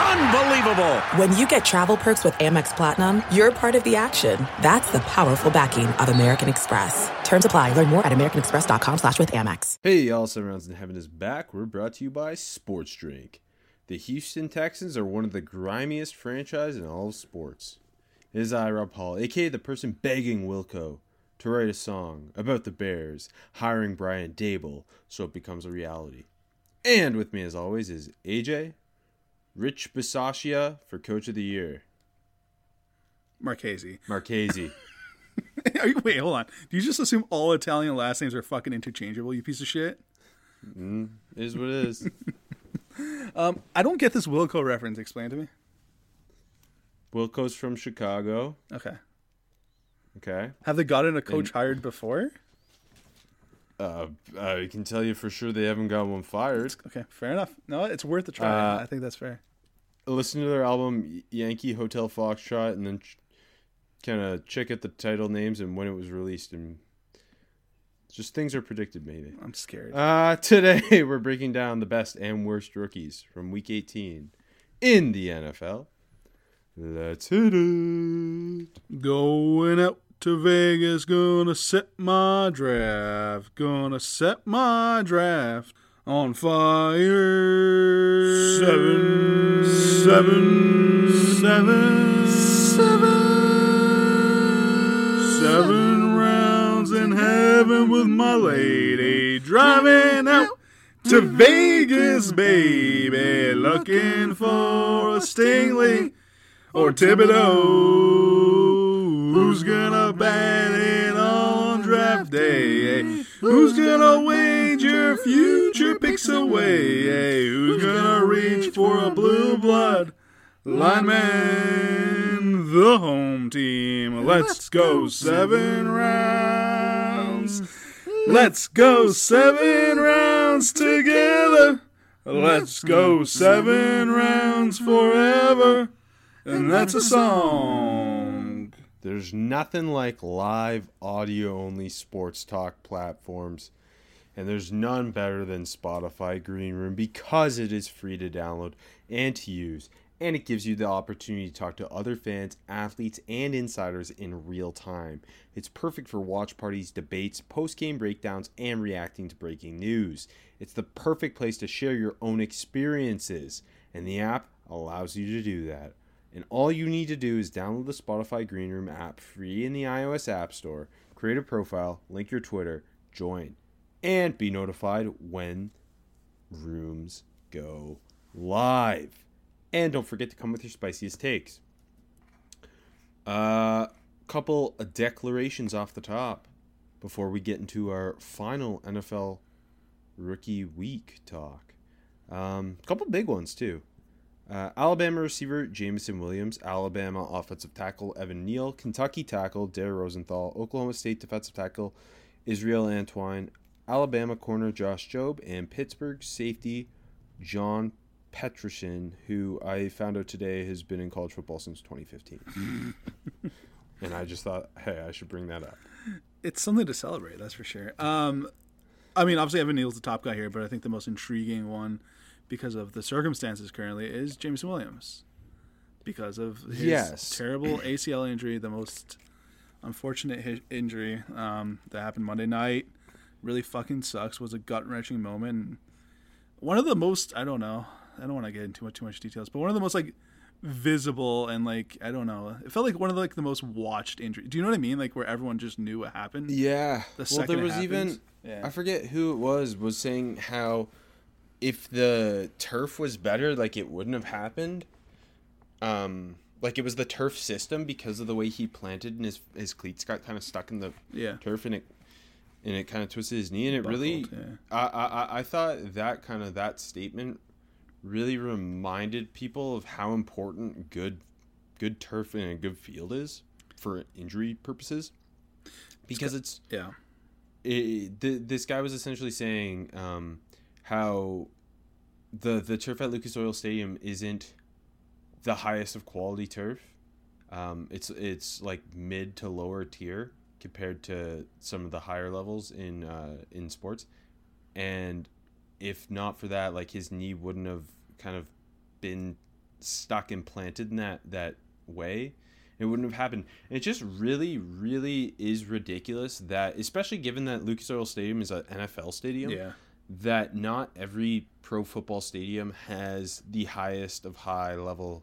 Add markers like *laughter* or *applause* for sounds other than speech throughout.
Unbelievable! When you get travel perks with Amex Platinum, you're part of the action. That's the powerful backing of American Express. Terms apply. Learn more at americanexpress.com slash with Amex. Hey, y'all, Seven Rounds in Heaven is back. We're brought to you by Sports Drink. The Houston Texans are one of the grimiest franchise in all of sports. It is I, Rob Paul, aka the person begging Wilco to write a song about the Bears hiring Brian Daboll so it becomes a reality. And with me, as always, is AJ, Rich Bisaccia for Coach of the Year, Marchese. Marchese. *laughs* *laughs* Wait, hold on. Do you just assume all Italian last names are fucking interchangeable, you piece of shit? is what it is. *laughs* Um, I don't get this Wilco reference. Explain to me. Wilco's from Chicago. Okay. Okay. Have they gotten a coach hired before? Uh, I can tell you for sure they haven't got one fired. Okay, fair enough. No, it's worth a try. Uh, I think that's fair. Listen to their album Yankee Hotel Foxtrot and then ch- kind of check out the title names and when it was released and just things are predicted maybe. I'm scared. Uh *laughs* today we're breaking down the best and worst rookies from week 18 in the NFL. Let's hit it. Going out to Vegas, gonna set my draft. Gonna set my draft on fire. Seven, seven, seven, seven, seven rounds in heaven with my lady. Driving out to Vegas, baby. Looking for a Stingley or Thibodeaux. Who's gonna bat it on draft day? Who's gonna wager future picks away? Hey, Who's gonna reach for a blue blood lineman? The home team. Let's go seven rounds. Let's go seven rounds together. Let's go seven rounds forever. And that's a song. There's nothing like live audio only sports talk platforms. And there's none better than Spotify Green Room because it is free to download and to use. And it gives you the opportunity to talk to other fans, athletes, and insiders in real time. It's perfect for watch parties, debates, post game breakdowns, and reacting to breaking news. It's the perfect place to share your own experiences. And the app allows you to do that. And all you need to do is download the Spotify Green Room app free in the iOS App Store, create a profile, link your Twitter, join, and be notified when rooms go live. And don't forget to come with your spiciest takes. A uh, couple of declarations off the top before we get into our final NFL rookie week talk. A um, couple big ones, too. Uh, Alabama receiver Jameson Williams, Alabama offensive tackle Evan Neal, Kentucky tackle Dare Rosenthal, Oklahoma State defensive tackle Israel Antwine, Alabama corner Josh Jobe, and Pittsburgh safety John Petrushin, who I found out today has been in college football since 2015. *laughs* and I just thought, hey, I should bring that up. It's something to celebrate, that's for sure. Um, I mean, obviously, Evan Neal's the top guy here, but I think the most intriguing one, because of the circumstances currently, is Jameson Williams. Because of his Yes. terrible ACL injury, the most unfortunate hi- injury um, that happened Monday night. Really fucking sucks. Was a gut wrenching moment. One of the most, I don't know, I don't want to get into too much, too much details, but one of the most like visible and like I don't know. It felt like one of the, like the most watched injuries. Do you know what I mean? Like where everyone just knew what happened. Yeah. The well, second there was even. Yeah. I forget who it was was saying how if the turf was better, like it wouldn't have happened. Um, like it was the turf system because of the way he planted and his his cleats got kind of stuck in the Yeah. turf and it and it kind of twisted his knee and it really yeah. I, I I- thought that kind of that statement really reminded people of how important good good turf and a good field is for injury purposes because it's Yeah. it, th- this guy was essentially saying um, how the the turf at Lucas Oil Stadium isn't the highest of quality turf. Um, it's it's like mid to lower tier compared to some of the higher levels in uh, in sports, and if not for that, like his knee wouldn't have kind of been stuck and planted in that that way. It wouldn't have happened. It just really, really is ridiculous that, especially given that Lucas Oil Stadium is an NFL stadium, Yeah. That not every pro football stadium has the highest of high level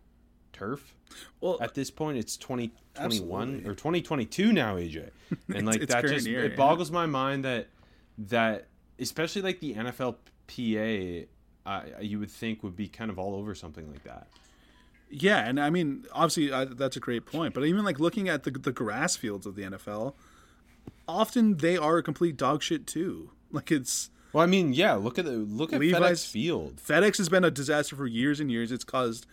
turf. Well, At this point, it's 2021 Absolutely. or 2022 now, AJ, *laughs* and like that just year, it yeah. boggles my mind that that especially like the NFLPA, uh, you would think would be kind of all over something like that. Yeah, and I mean, obviously, uh, that's a great point. But even like looking at the the grass fields of the NFL, often they are a complete dog shit too. Like it's Well, I mean, yeah. Look at the look at Levi's- FedEx Field. FedEx has been a disaster for years and years. It's caused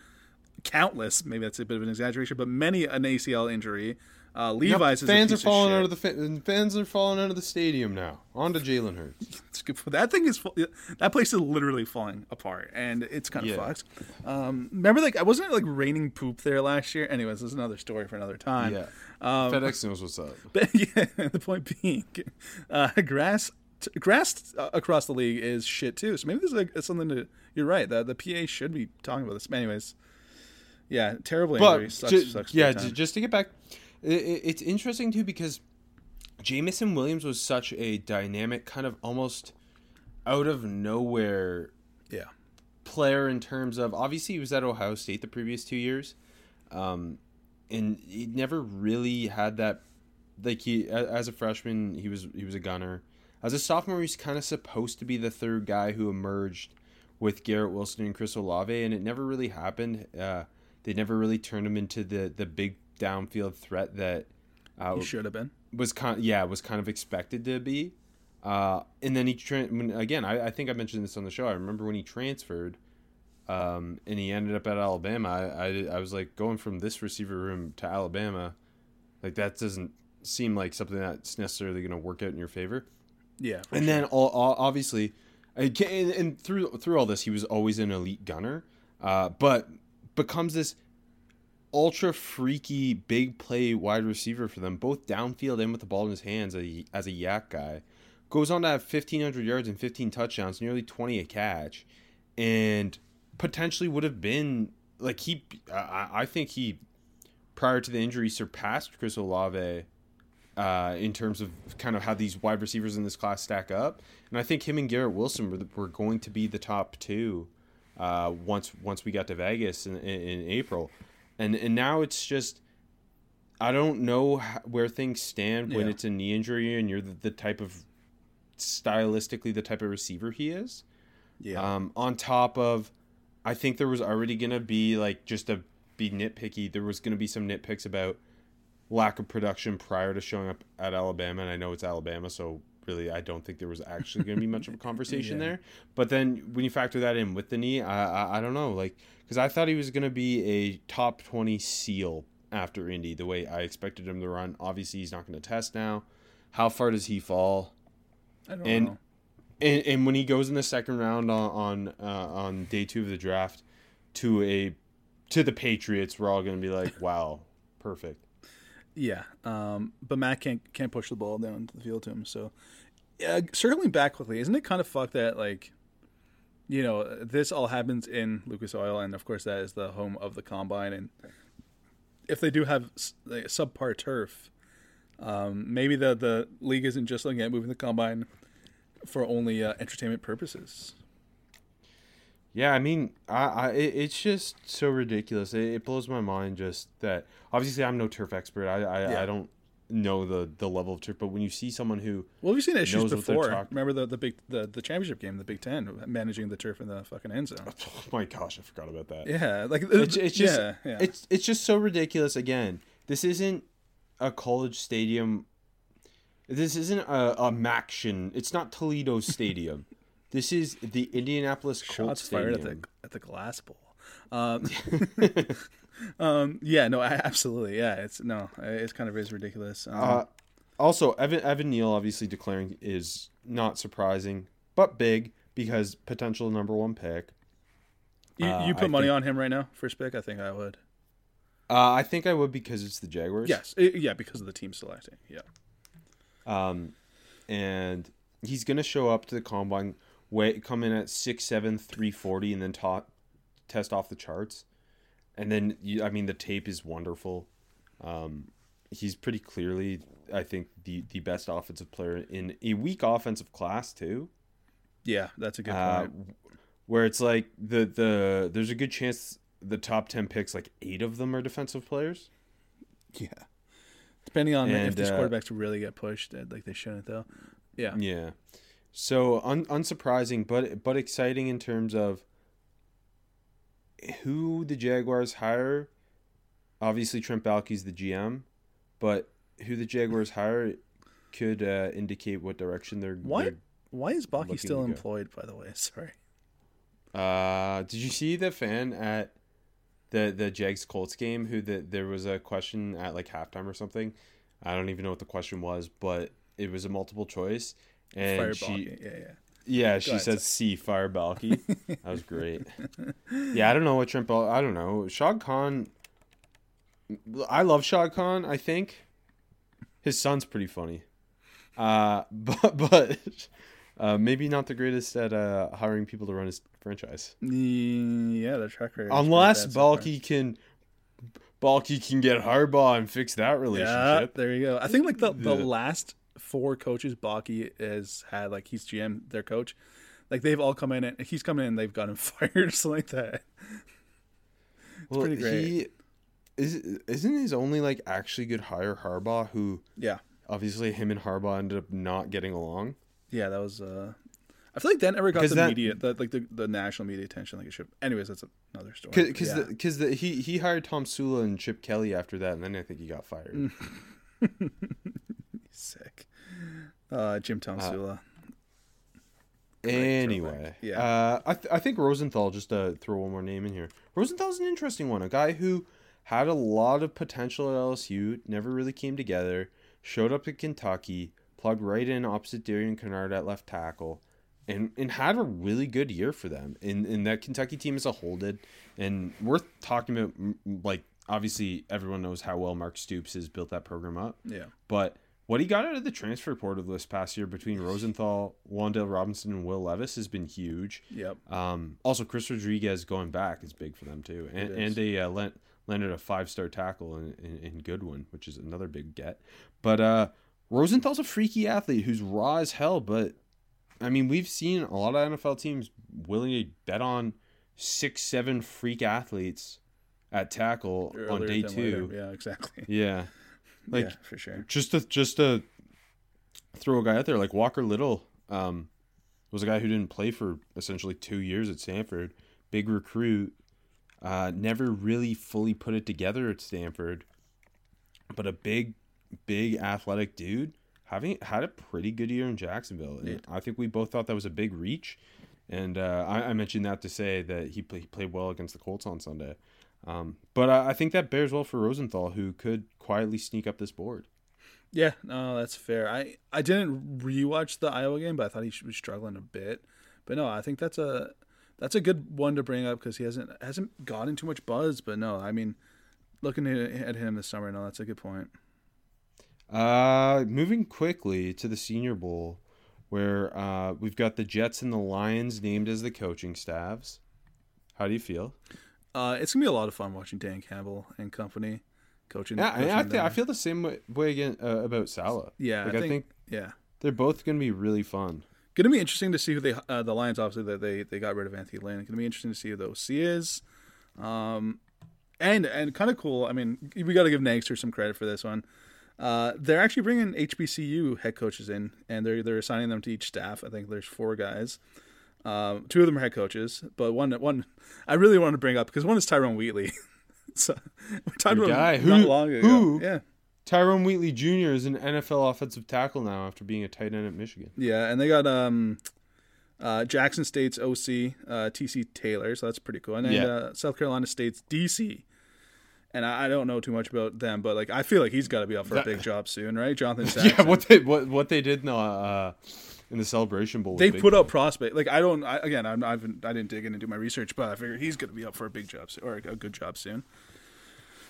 countless, maybe that's a bit of an exaggeration, but many an ACL injury. Uh, Levi's is fans a are falling of out of the fa- fans are falling out of the stadium now. On to Jalen Hurts. *laughs* It's good for- that thing is that place is literally falling apart, and it's kind of Yeah. fucked. Um, remember, like I wasn't it, like raining poop there last year. Anyways, this is another story for another time. Yeah, Um, FedEx knows what's up. *laughs* But yeah, *laughs* the point being, uh, grass t- grass uh, across the league is shit too. So maybe this is like something to. You're right. The the PA should be talking about this. Anyways, yeah, terrible injury. But sucks, ju- sucks yeah, ju- just to get back, i i- it's interesting too because Jameson Williams was such a dynamic, kind of almost out of nowhere yeah, player in terms of obviously he was at Ohio State the previous two years, um, and he never really had that. Like he, as a freshman, he was he was a gunner. As a sophomore, he's kind of supposed to be the third guy who emerged with Garrett Wilson and Chris Olave, and it never really happened. Uh, they never really turned him into the the big downfield threat that uh, he should have been. was kind yeah was kind of expected to be uh, and then he tra- when, again I, I think I mentioned this on the show I remember when he transferred um, and he ended up at Alabama I, I, I was like going from this receiver room to Alabama like that doesn't seem like something that's necessarily going to work out in your favor Yeah, and sure. then all, all, obviously, and, and through through all this, he was always an elite gunner, uh, but becomes this ultra freaky big play wide receiver for them, both downfield and with the ball in his hands as a, as a YAC guy. Goes on to have 1,500 yards and 15 touchdowns, nearly 20 a catch, and potentially would have been like he. I, I think he, prior to the injury, surpassed Chris Olave uh, in terms of kind of how these wide receivers in this class stack up. And I think him and Garrett Wilson were, the, were going to be the top two uh, once once we got to Vegas in, in, in April. And and now it's just I don't know h- where things stand when Yeah. it's a knee injury and you're the, the type of stylistically the type of receiver he is. yeah, Um, on top of, I think there was already gonna be like just to be nitpicky. There was gonna be some nitpicks about lack of production prior to showing up at Alabama, and I know it's Alabama, so really I don't think there was actually gonna be much of a *laughs* conversation Yeah. there. But then when you factor that in with the knee, I I, I don't know, like because I thought he was gonna be a top twenty seal after Indy, the way I expected him to run. Obviously, he's not gonna test now. How far does he fall? I don't and- know. and, and when he goes in the second round on on, uh, on day two of the draft to a to the Patriots, we're all going to be like, *laughs* "Wow, perfect." Yeah, um, but Matt can't can't push the ball down the field to him. So, uh, circling back quickly, isn't it kind of fucked that like, you know, this all happens in Lucas Oil, and of course that is the home of the combine. And if they do have like, subpar turf, um, maybe the the league isn't just looking at moving the combine for only uh, entertainment purposes. Yeah, I mean, I, I it, it's just so ridiculous. It, it blows my mind just that. Obviously, I'm no turf expert. I I, Yeah. I don't know the the level of turf, but when you see someone who Well, we've seen issues before. talking- Remember the the big the, the championship game, the Big Ten, managing the turf in the fucking end zone. *laughs* oh my gosh, I forgot about that. Yeah, like it's, it's just yeah, yeah. it's it's just so ridiculous again this isn't a college stadium this isn't a, a MACtion it's not toledo stadium this is the indianapolis Colts shots fired stadium at the at the glass bowl. Um, *laughs* um, yeah, no, I, absolutely, yeah. It's no, it's kind of is ridiculous. Um, uh, also, Evan Evan Neal obviously declaring is not surprising, but big because potential number one pick. You, Uh, you put I money think- on him right now, first pick? I think I would. Uh, I think I would because it's the Jaguars. Yes, i- yeah, because of the team selecting. Yeah, Um, and he's gonna show up to the combine, weigh come in at six seven three forty, and then ta- test off the charts. And then you, I mean, the tape is wonderful. Um, he's pretty clearly, I think, the the best offensive player in a weak offensive class too. yeah, that's a good Uh, point. where it's like the the there's a good chance the top ten picks, like eight of them are defensive players. Yeah, depending on if these uh, quarterbacks really get pushed, uh, like they shouldn't though. Yeah, Yeah. So un- unsurprising, but but exciting in terms of who the Jaguars hire. Obviously, Trent Baalke's the GM, but who the Jaguars hire could uh, indicate what direction they're. why? they're- Why is looking still employed? By the way, *laughs* sorry. Uh, did you see the fan at the the Jags Colts game? Who the there was a question at like halftime or something. I don't even know what the question was, but it was a multiple choice, and Fire she Baalke. Yeah, yeah. Yeah, she said C fire Baalke. that was great. Yeah, I don't know what Trent Bal- I don't know. Shad Khan I love Shad Khan, I think. His son's pretty funny. Uh *laughs* but but uh maybe not the greatest at uh hiring people to run his franchise. Yeah, the track record. Unless bad so can Baalke can get Harbaugh and fix that relationship. Yeah, there you go. I think like the, the Yeah. last four coaches Baalke has had, like he's GM, their coach, like they've all come in and he's come in and they've got him *laughs* fired or something like that. well, pretty great. he is isn't his only like actually good hire Harbaugh who Yeah, obviously him and Harbaugh ended up not getting along. yeah, that was. uh I feel like that never got the that- media, the, like the, the national media attention like it should. Anyways, that's another story. Because yeah. because the, he he hired Tomsula and Chip Kelly after that, and then I think he got fired. *laughs* *laughs* sick. Uh, Jim Tomsula. anyway. Yeah. uh, I th- I think Rosenthal just to throw one more name in here. Rosenthal's an interesting one, a guy who had a lot of potential at LSU, never really came together. Showed up at Kentucky, plugged right in opposite Darian Kinnard at left tackle, and and had a really good year for them. And and that Kentucky team as a whole did, and worth talking about. Like obviously, everyone knows how well Mark Stoops has built that program up. Yeah. But what he got out of the transfer portal this past year between Rosenthal, Wan'Dale Robinson, and Will Levis has been huge. Yep. Um, also, Chris Rodriguez going back is big for them too, and and they uh, lent, landed a five star tackle in, in, in Goodwin, which is another big get. But uh, Rosenthal's a freaky athlete who's raw as hell. But I mean, we've seen a lot of NFL teams willing to bet on six, seven freak athletes at tackle on day two. later. Yeah, exactly. Yeah, like yeah, for sure. just to just to throw a guy out there like Walker Little um, was a guy who didn't play for essentially two years at Stanford. Big recruit, uh, never really fully put it together at Stanford, but a big, big athletic dude. Having had a pretty good year in Jacksonville, and I think we both thought that was a big reach. And uh, I, I mentioned that to say that he, play, he played well against the Colts on Sunday. Um, but I, I think that bears well for Rosenthal, who could quietly sneak up this board. Yeah, no, that's fair. I I didn't rewatch the Iowa game, but I thought he was struggling a bit. But no, I think that's a that's a good one to bring up because he hasn't hasn't gotten too much buzz. But no, I mean, looking at at him this summer, no, that's a good point. Uh, moving quickly to the Senior Bowl, where uh, we've got the Jets and the Lions named as the coaching staffs. How do you feel? Uh, it's gonna be a lot of fun watching Dan Campbell and company coaching. Yeah, I, I, coaching th- I feel the same way, way again uh, about Salah. Yeah, like, I I think, think yeah, they're both going to be really fun. gonna be interesting to see who they uh, the Lions obviously that they they got rid of Anthony Lynn. It's gonna be interesting to see who the OC is. Um, and and kind of cool. I mean, we got to give Nagster some credit for this one. Uh, they're actually bringing HBCU head coaches in, and they're they're assigning them to each staff. I think there's four guys. Um, two of them are head coaches, but one one I really want to bring up because one is Tyrone Wheatley. *laughs* so *laughs* we talked Your about guy. him not Who- long ago. who? Yeah, Tyrone Wheatley Jr. is an NFL offensive tackle now after being a tight end at Michigan. Yeah, and they got um, uh, Jackson State's OC, uh, TC Taylor, so that's pretty cool. And then Yeah. uh, South Carolina State's DC. And I, don't know too much about them, but like I feel like he's got to be up for That- a big *laughs* job soon, right? Jonathan *laughs* Yeah, what they what what they did in the uh, in the celebration bowl. they put up prospect. Like I don't. I, again, I'm, I haven't. I didn't dig in and do my research, but I figure he's going to be up for a big job soon, or a good job soon.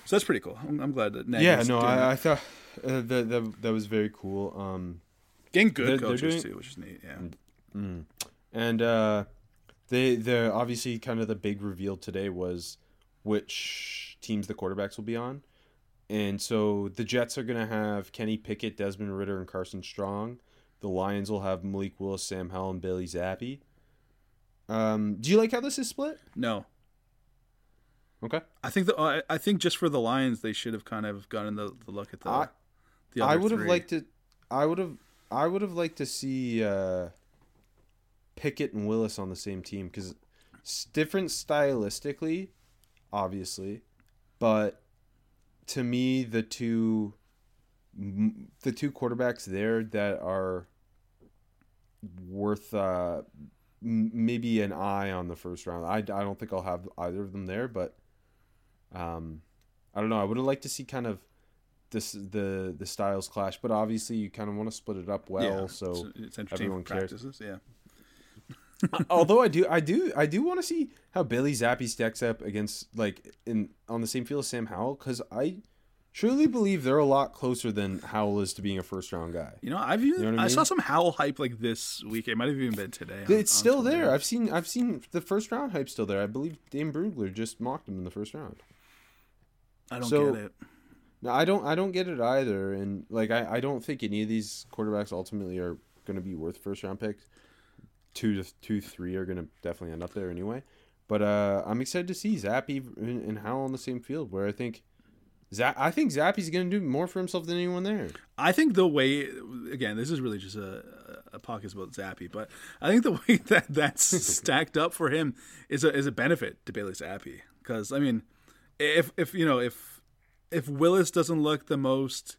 So that's pretty cool. I'm, I'm glad that Yeah, no, I. I thought uh, that, that that was very cool. Um, getting good they're- they're doing- too, which is neat. Yeah. and uh, they the obviously kind of the big reveal today was which teams the quarterbacks will be on, and so the Jets are gonna have Kenny Pickett, Desmond Ridder, and Carson Strong. The Lions will have Malik Willis, Sam Howell, and Bailey Zappe. Um, do you like how this is split? No, Okay. I think the I, I think just for the Lions, they should have kind of gotten the, the look at the. I- the I would have liked to. I would have. I would have liked to see uh, Pickett and Willis on the same team because different stylistically, obviously, but to me the two the two quarterbacks there that are worth uh, m- maybe an eye on the first round. I, I don't think I'll have either of them there, but um, I don't know. I would have liked to see kind of this the the styles clash, but obviously you kind of want to split it up well, yeah, so it's, it's everyone cares. practices. Yeah. Although I do, I do, I do want to see how Billy Zappe stacks up against like in on the same field as Sam Howell because I truly believe they're a lot closer than Howell is to being a first round guy. You know, I've even, know what I, I saw some Howell hype like this week. It might have even been today. on- It's still there. I've seen, I've seen the first round hype still there. I believe Dane Brugler just mocked him in the first round. I don't so- get it. No, I don't, I don't get it either, and like I, I don't think any of these quarterbacks ultimately are going to be worth first round picks. Two to two, three are to definitely end up there anyway. But uh, I'm excited to see Zappe and, Howell on the same field, where I think, Za- I think Zappe's going to do more for himself than anyone there. I think the way again, this is really just a, a podcast about Zappe, but I think the *laughs* way that that's stacked up for him is a is a benefit to Bailey Zappe because I mean, if if you know if if Willis doesn't look the most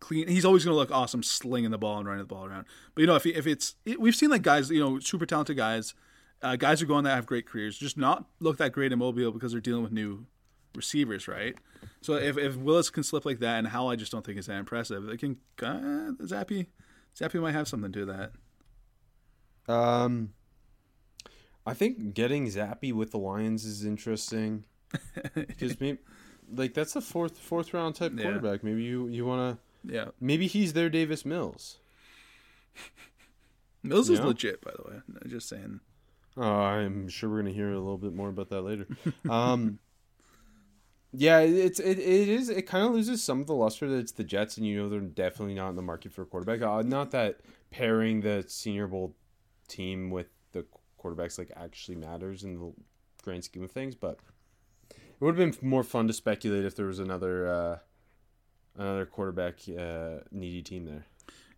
clean, he's always going to look awesome slinging the ball and running the ball around. But you know, if he, if it's it, we've seen like guys, you know, super talented guys, uh, guys who go on that have great careers, just not look that great in Mobile because they're dealing with new receivers, right? So if, if Willis can slip like that, and Howell, I just don't think is that impressive. They can uh, Zappe, Zappe might have something to that. Um, I think getting Zappe with the Lions is interesting *laughs* because maybe, like that's a fourth fourth round type Yeah. quarterback. Maybe you you want to. Yeah, Maybe he's their Davis Mills. *laughs* Mills is Yeah. legit, by the way. I'm just saying. Oh, I'm sure we're gonna hear a little bit more about that later. *laughs* Um, yeah, it's it, it is it kind of loses some of the luster that it's the Jets, and you know they're definitely not in the market for a quarterback. Uh, not that pairing the Senior Bowl team with the quarterbacks like actually matters in the grand scheme of things, but it would have been more fun to speculate if there was another uh, another quarterback uh, needy team there.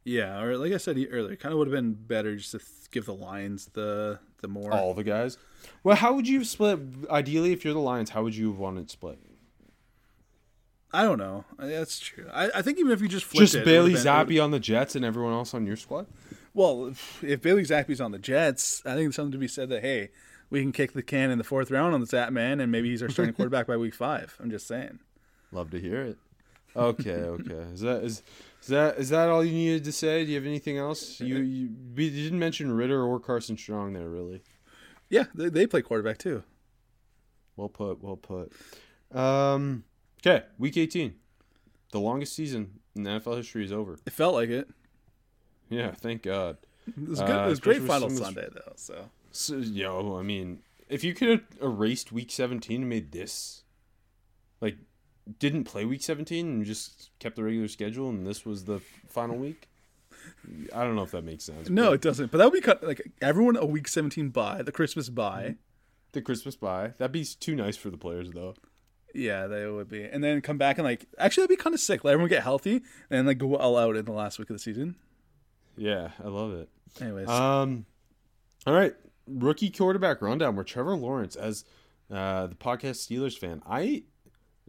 Yeah, or like I said earlier, kind of would have been better just to th- give the Lions the the more. All the guys. Well, how would you split? Ideally, if you're the Lions, how would you have wanted it split? I don't know. That's true. I, I think even if you just Just it, Bailey it Zappe on the Jets and everyone else on your squad. Well, if, if Bailey Zappe's on the Jets, I think there's something to be said that hey, we can kick the can in the fourth round on the Zap man, and maybe he's our starting *laughs* quarterback by week five. I'm just saying. Love to hear it. Okay, okay. Is that is, is that is that all you needed to say? Do you have anything else? You you, we didn't mention Ridder or Carson Strong there, really. Yeah, they, they play quarterback too. Well put, well put. Um, okay, week eighteen, the longest season in NFL history is over. It felt like it. Yeah, thank God. It was good. Uh, it was great final Sunday though. So So, yo, I mean, if you could have erased week 17 and made this, like, didn't play week 17 and just kept the regular schedule and this was the final week, I don't know if that makes sense. no, it doesn't. But that would be cut, like everyone a week 17 bye, the Christmas bye. the Christmas bye, that'd be too nice for the players, though. Yeah, they would be, and then come back and like actually that'd be kind of sick. Let everyone get healthy and like go all out in the last week of the season. Yeah, I love it. Anyways, Um, all right, rookie quarterback rundown. Where Trevor Lawrence, as uh, the podcast Steelers fan, I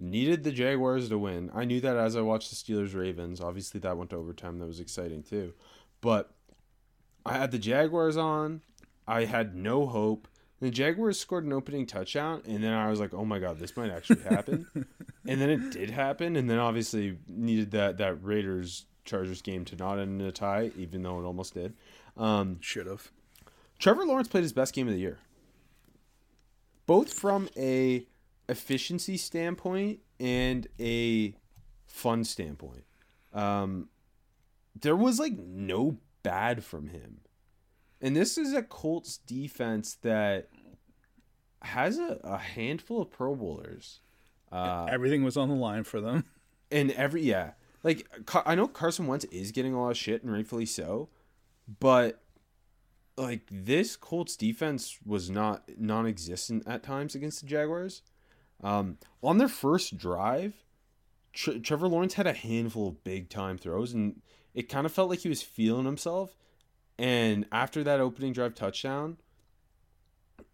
needed the Jaguars to win. I knew that as I watched the Steelers Ravens. Obviously, that went to overtime. That was exciting too. But I had the Jaguars on. I had no hope. The Jaguars scored an opening touchdown, and then I was like, "Oh my god, this might actually happen." *laughs* and then it did happen, and then obviously needed that that Raiders Chargers game to not end in a tie, even though it almost did. Um, Should have. Trevor Lawrence played his best game of the year, both from a efficiency standpoint and a fun standpoint. Um, there was like no bad from him, and this is a Colts defense that has a, a handful of Pro Bowlers. Uh, Everything was on the line for them. *laughs* and every yeah, like I know Carson Wentz is getting a lot of shit and rightfully so, but like this Colts defense was not non-existent at times against the Jaguars. Um, on their first drive, Tre- Trevor Lawrence had a handful of big time throws, and it kind of felt like he was feeling himself. And after that opening drive touchdown,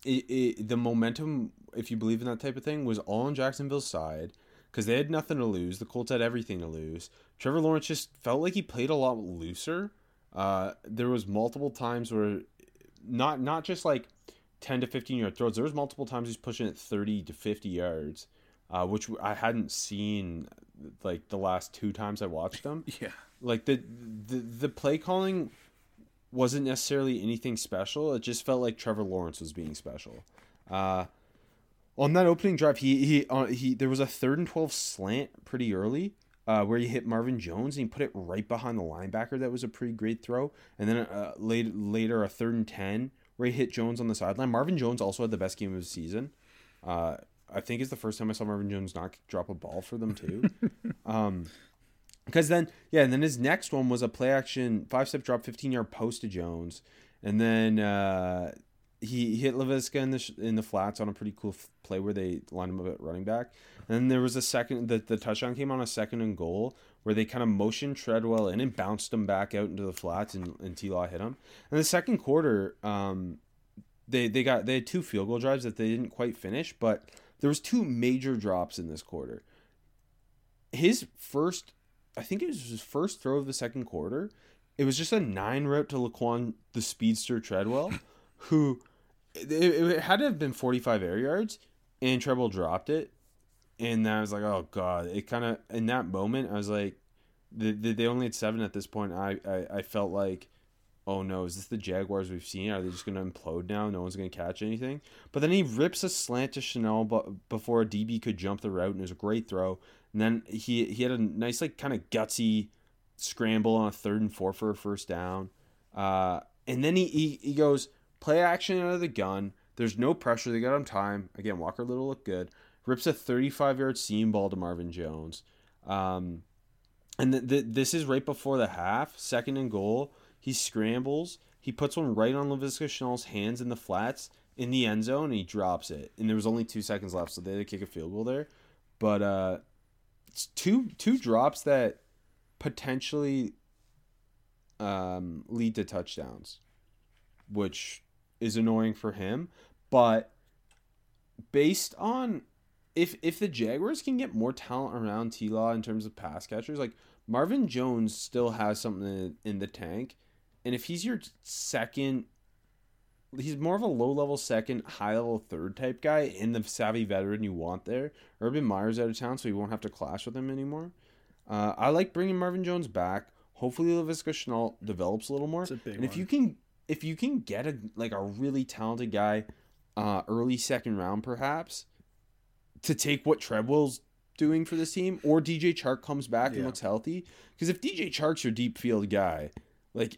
it, it the momentum, if you believe in that type of thing, was all on Jacksonville's side because they had nothing to lose. The Colts had everything to lose. Trevor Lawrence just felt like he played a lot looser. Uh, there was multiple times where not not just like 10 to 15 yard throws. There was multiple times he's pushing it 30 to 50 yards, uh, which I hadn't seen like the last two times I watched them. *laughs* Yeah. Like the the the play calling wasn't necessarily anything special. It just felt like Trevor Lawrence was being special. Uh, on that opening drive, he he uh, he there was a third and twelve slant pretty early. Uh, where he hit Marvin Jones and he put it right behind the linebacker. That was a pretty great throw. And then uh, later, later a third and ten where he hit Jones on the sideline. Marvin Jones also had the best game of the season. Uh, I think it's the first time I saw Marvin Jones not drop a ball for them too. *laughs* um, because then yeah, and then his next one was a play action five step drop, fifteen yard post to Jones, and then uh, he hit Laviska in the sh- in the flats on a pretty cool f- play where they lined him up at running back. And then there was a second the the touchdown came on a second and goal where they kind of motioned Treadwell in and bounced him back out into the flats and and T Law hit him. And the second quarter, um, they they got they had two field goal drives that they didn't quite finish, but there was two major drops in this quarter. His first, I think it was his first throw of the second quarter. It was just a nine route to Laquan the speedster Treadwell, who it, it had to have been forty five air yards, and Treadwell dropped it, and I was like, oh god! It kind of in that moment I was like, they, they only had seven at this point. I, I I felt like oh no, is this the Jaguars we've seen? Are they just going to implode now? No one's going to catch anything. But then he rips a slant to Chanel but before a DB could jump the route, and it was a great throw. And then he he had a nice like kind of gutsy scramble on a third and four for a first down. Uh, and then he, he he goes play action out of the gun. There's no pressure. They got him time. Again, Walker Little looked good. Rips a 35 yard seam ball to Marvin Jones. Um, and the, the, this is right before the half, second and goal. He scrambles. He puts one right on LaVisca Chanel's hands in the flats in the end zone, and he drops it. And there was only two seconds left, so they had to kick a field goal there. But uh, it's two two drops that potentially um, lead to touchdowns, which is annoying for him. But based on if if the Jaguars can get more talent around T Law in terms of pass catchers, like Marvin Jones still has something in, the tank, and if he's your second, he's more of a low level second, high level third type guy, and the savvy veteran you want there. Urban Meyer's out of town, so you won't have to clash with him anymore. Uh, I like bringing Marvin Jones back. Hopefully, Lavisca Chanel develops a little more. A and if one. you can, if you can get a like a really talented guy, uh, early second round perhaps, to take what Treadwell's doing for this team, or DJ Chark comes back and looks healthy. Because if DJ Chark's your deep field guy, like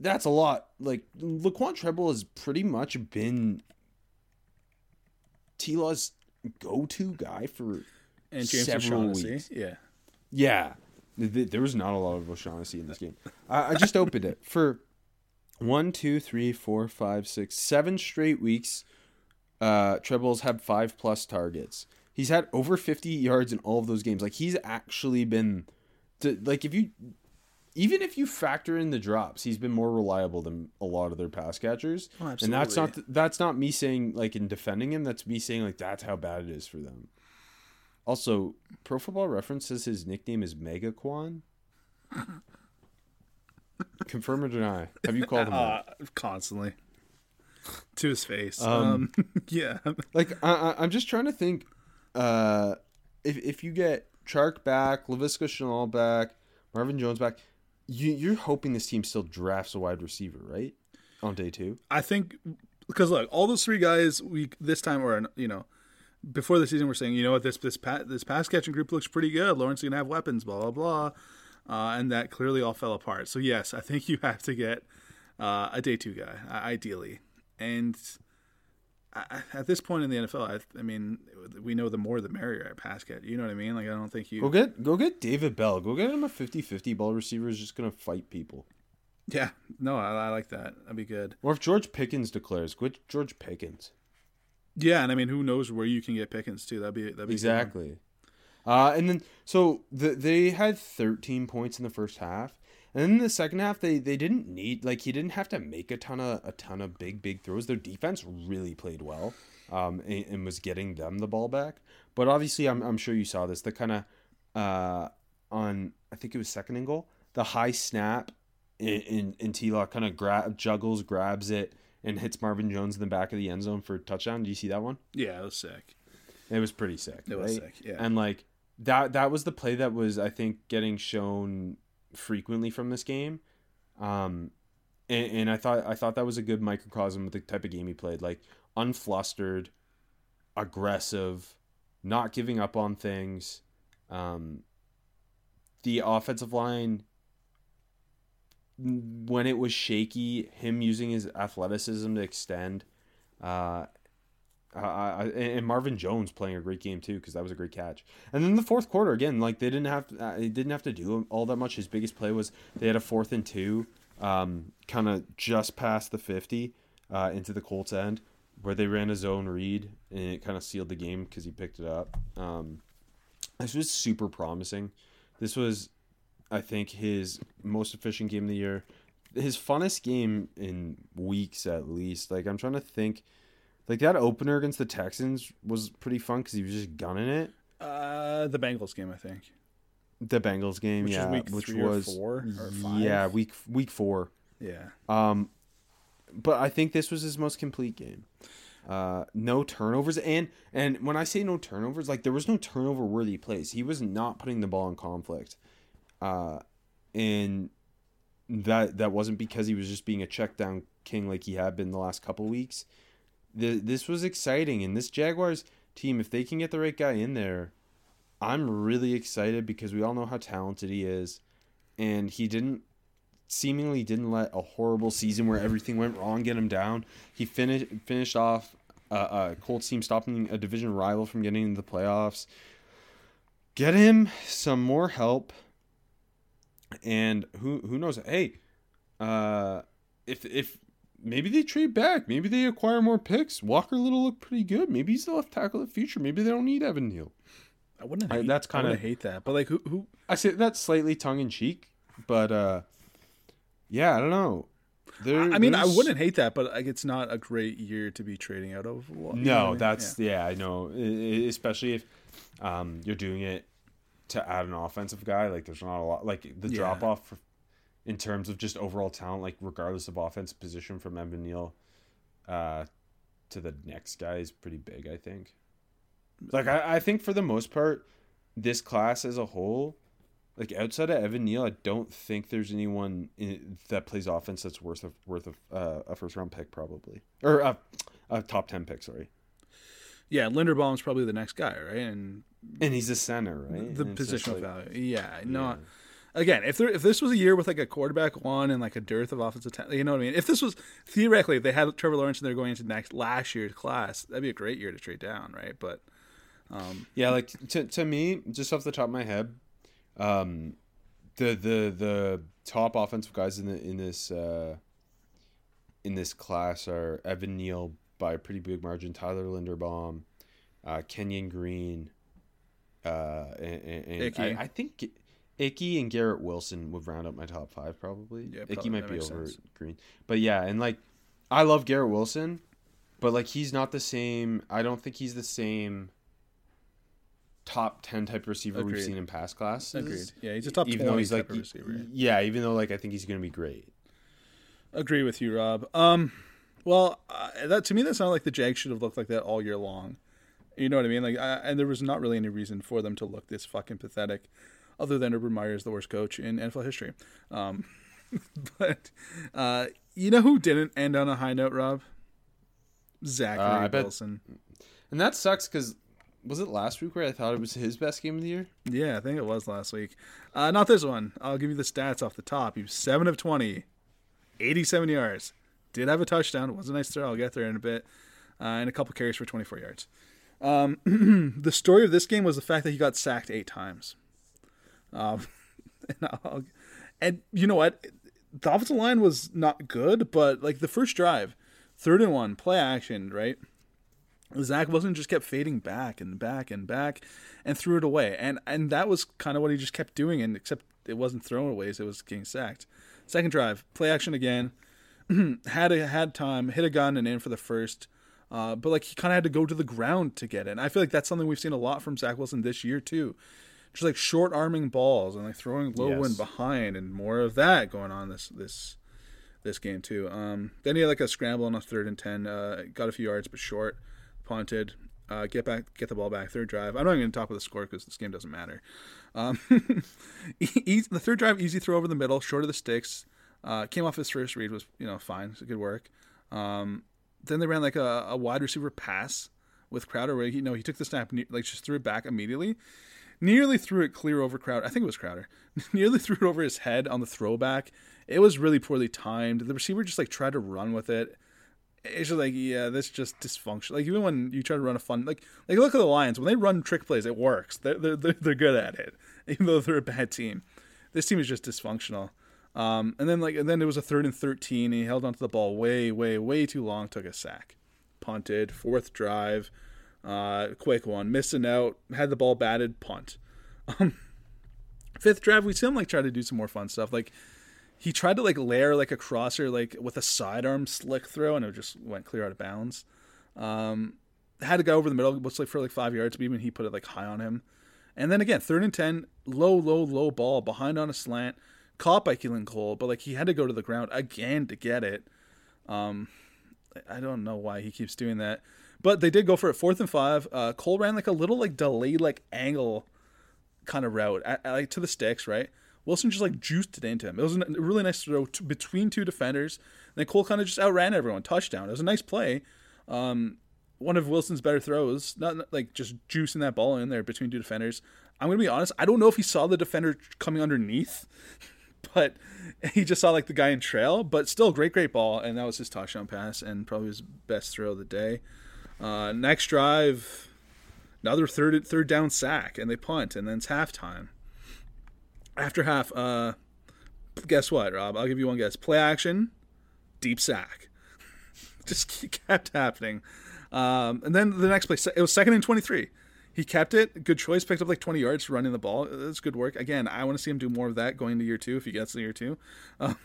that's a lot. Like Laquan Treadwell has pretty much been T Law's go to guy for And James several O'Shaughnessy. weeks. Yeah. yeah, th- th- there was not a lot of O'Shaughnessy in this game. I just opened it for one, two, three, four, five, six, seven straight weeks. Uh, Trebles had five plus targets. He's had over fifty yards in all of those games. Like he's actually been, to, like if you, even if you factor in the drops, he's been more reliable than a lot of their pass catchers. Oh, and that's not that's not me saying like in defending him. That's me saying like that's how bad it is for them. Also, Pro Football Reference says his nickname is Mega Quan. *laughs* Confirm or deny? Have you called him Uh, that? constantly. *laughs* To his face. Um, Um, *laughs* yeah. Like I, I, I'm just trying to think. Uh, if if you get Chark back, Laviska Chanel back, Marvin Jones back, you you're hoping this team still drafts a wide receiver, right? On day two. I think because look, all those three guys we this time or you know before the season we're saying you know what this this pa- this pass catching group looks pretty good. Lawrence is gonna have weapons, blah blah blah, uh, and that clearly all fell apart. So yes, I think you have to get uh, a day two guy ideally, and I, at this point in the NFL, I, I, mean, we know the more the merrier at pass catch. You know what I mean? Like I don't think you go get go get David Bell. Go get him a 50-50 ball receiver who's just gonna fight people. Yeah, no, I, I like that. That'd be good. Or if George Pickens declares, quit George Pickens. Yeah, and I mean, who knows where you can get Pickens too? That'd be that'd be exactly. Uh, and then so the, they had 13 points in the first half, and then in the second half they they didn't need like he didn't have to make a ton of a ton of big big throws. Their defense really played well, um, and, and was getting them the ball back. But obviously, I'm I'm sure you saw this. The kind of uh on I think it was second and goal, the high snap in in, in T Lock kind of grab juggles grabs it and hits Marvin Jones in the back of the end zone for a touchdown. Do you see that one? Yeah, it was sick. It was pretty sick. It right? was sick. Yeah. And like that that was the play that was I think getting shown frequently from this game. Um and, and I thought I thought that was a good microcosm of the type of game he played. Like unflustered, aggressive, not giving up on things. Um the offensive line when it was shaky, him using his athleticism to extend, uh, and Marvin Jones playing a great game too because that was a great catch. And then the fourth quarter again, like they didn't have to, uh, they didn't have to do all that much. His biggest play was they had a fourth and two, um, kind of just past the fifty, uh, into the Colts end where they ran a zone read and it kind of sealed the game because he picked it up. Um, this was super promising. This was I think his most efficient game of the year, his funnest game in weeks at least. Like I'm trying to think, like that opener against the Texans was pretty fun because he was just gunning it. Uh, the Bengals game, I think. The Bengals game, which yeah, which was four or five. Yeah, week week four. Yeah. Um, but I think this was his most complete game. Uh, no turnovers, and and when I say no turnovers, like there was no turnover worthy plays. He was not putting the ball in conflict. Uh, and that that wasn't because he was just being a check down king like he had been the last couple weeks. The, this was exciting, and this Jaguars team, if they can get the right guy in there, I'm really excited because we all know how talented he is, and he didn't seemingly didn't let a horrible season where everything went wrong get him down. He finished finished off a, a Colts team stopping a division rival from getting into the playoffs. Get him some more help and who who knows? Hey, uh, if if maybe they trade back, maybe they acquire more picks. Walker Little looked pretty good. Maybe he's the left tackle of the future. Maybe they don't need Evan Neal. I wouldn't. Hate, I, that's kind of hate that. But like who who? I say that's slightly tongue in cheek, but uh, yeah, I don't know. There, I mean, I wouldn't hate that, but like, it's not a great year to be trading out of. Well, no, know, that's yeah. yeah. I know, especially if um, you're doing it to add an offensive guy. Like there's not a lot like the yeah. drop off in terms of just overall talent, like regardless of offense position from Evan Neal uh, to the next guy is pretty big, I think. Like I, I think for the most part, this class as a whole, like outside of Evan Neal, I don't think there's anyone in, that plays offense that's worth of worth of uh, a first round pick probably or a, a top ten pick. Sorry. Yeah, Linderbaum's probably the next guy, right? And and he's a center, right? The positional like, value. Yeah, no. Yeah. Again, if there if this was a year with like a quarterback one and like a dearth of offensive talent, you know what I mean. If this was theoretically, if they had Trevor Lawrence and they're going into next last year's class, that'd be a great year to trade down, right? But um, yeah, like to to me, just off the top of my head, um, the the the top offensive guys in the in this uh, in this class are Evan Neal by a pretty big margin, Tyler Linderbaum, uh, Kenyon Green, uh, and, and I, I, think Icky and Garrett Wilson would round up my top five probably. Yeah, Icky might be over sense. Green, but yeah, and like I love Garrett Wilson, but like he's not the same. I don't think he's the same top 10 type receiver Agreed. we've seen in past classes. Agreed. Yeah, he's a top even though he's like receiver. Yeah, even though like I think he's going to be great. Agree with you, Rob. Um well, uh, that to me that sounded like the Jag should have looked like that all year long You know what I mean? Like, I, and there was not really any reason for them to look this fucking pathetic, other than Urban Meyer is the worst coach in NFL history. Um, *laughs* but uh, you know who didn't end on a high note, Rob? Zachary Uh, bet- Wilson. And that sucks because was it last week where I thought it was his best game of the year? Yeah, I think it was last week. Uh, not this one. I'll give you the stats off the top. He was 7 of 20, 87 yards. Did have a touchdown. It was a nice throw. I'll get there in a bit. Uh, and a couple carries for 24 yards. Um, *clears throat* the story of this game was the fact that he got sacked eight times. Um, *laughs* and, and you know what? The offensive line was not good, but like the first drive, third and one, play action, right? Zach Wilson just kept fading back and back and back and threw it away. And and that was kind of what he just kept doing, and except it wasn't throwaways, it was getting sacked. Second drive, play action again. *clears throat* had a, had time, hit a gun and in for the first. Uh, but like he kind of had to go to the ground to get it. And I feel like that's something we've seen a lot from Zach Wilson this year too. Just like short arming balls and like throwing low Yes. and behind and more of that going on this this this game too. Um, then he had like a scramble on a third and ten. Uh, got a few yards but short. Punted. Uh, get back, get the ball back. Third drive. I'm not even going to talk about the score because this game doesn't matter. Um, *laughs* e- e- the third drive, easy throw over the middle, short of the sticks. Uh, came off his first read was you know fine. It's good work. Um, then they ran like a, a wide receiver pass with Crowder where he, you know he took the snap ne- like just threw it back immediately. Nearly threw it clear over Crowder. I think it was Crowder. *laughs* Nearly threw it over his head on the throwback. It was really poorly timed. The receiver just like tried to run with it. It's just like yeah, this just dysfunction. Like even when you try to run a fun like like look at the Lions when they run trick plays, it works. They're they're they're, they're good at it, *laughs* even though they're a bad team. This team is just dysfunctional. Um, and then like and then it was a third and thirteen. And he held onto the ball way way way too long. Took a sack, punted. Fourth drive, uh, quick one, missing out. Had the ball batted, punt. Um, *laughs* fifth drive, we see him like try to do some more fun stuff. Like he tried to like layer like a crosser like with a sidearm slick throw, and it just went clear out of bounds. Um, had to go over the middle, looks like for like five yards, but even he put it like high on him. And then again, third and ten, low, low, low ball behind on a slant, caught by Keelan Cole, but like he had to go to the ground again to get it. Um, I don't know why he keeps doing that, but they did go for it. Fourth and five. Uh, Cole ran like a little like delayed like angle kind of route, at, at, like to the sticks, right? Wilson just like juiced it into him. It was a really nice throw between two defenders. And then Cole kind of just outran everyone. Touchdown. It was a nice play. Um, one of Wilson's better throws, not not, like just juicing that ball in there between two defenders. I'm gonna be honest. I don't know if he saw the defender coming underneath, *laughs* but he just saw like the guy in trail. But still, great, great ball, and that was his touchdown pass and probably his best throw of the day. Uh, next drive, another third third down sack, and they punt, and then it's halftime. After half, uh, guess what, Rob? I'll give you one guess. Play action, deep sack. *laughs* Just kept happening. Um, and then the next play, it was second and 23. He kept it. Good choice. Picked up like 20 yards running the ball. That's good work. Again, I want to see him do more of that going to year two if he gets to year two. *laughs* Um,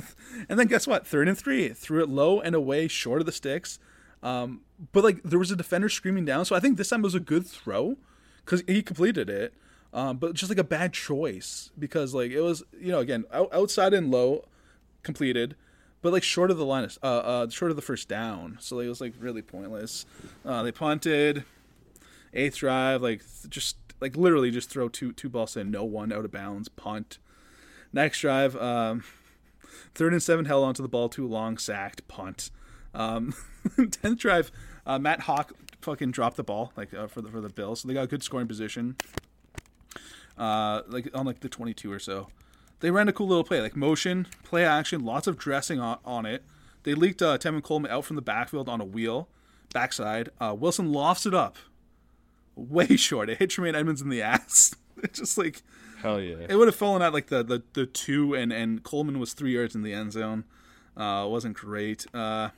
*laughs* and then guess what? Third and three. Threw it low and away, short of the sticks. Um, but like there was a defender screaming down. So I think this time it was a good throw because he completed it. Um, but just like a bad choice because like it was, you know, again, out, outside and low completed but like short of the line, of, uh, uh, short of the first down. So like, it was like really pointless. Uh, they punted, eighth drive, like just like literally just throw two two balls in, no one out of bounds, punt. Next drive, um, third and seven, held onto the ball too long, sacked, punt. Um, *laughs* *laughs* tenth drive, uh, Matt Haack fucking dropped the ball like uh, for the for the Bills, so they got a good scoring position. Uh, like on like the twenty two or so they ran a cool little play, like motion, play action, lots of dressing on, on it. They leaked uh, Tevin Coleman out from the backfield on a wheel, backside. Uh, Wilson lofts it up, way *laughs* short. It hit Tremaine Edmunds in the *laughs* ass. it's just like Hell yeah. it would have fallen at like the, the, the two, and, and Coleman was three yards in the end zone. Uh, wasn't great. Uh,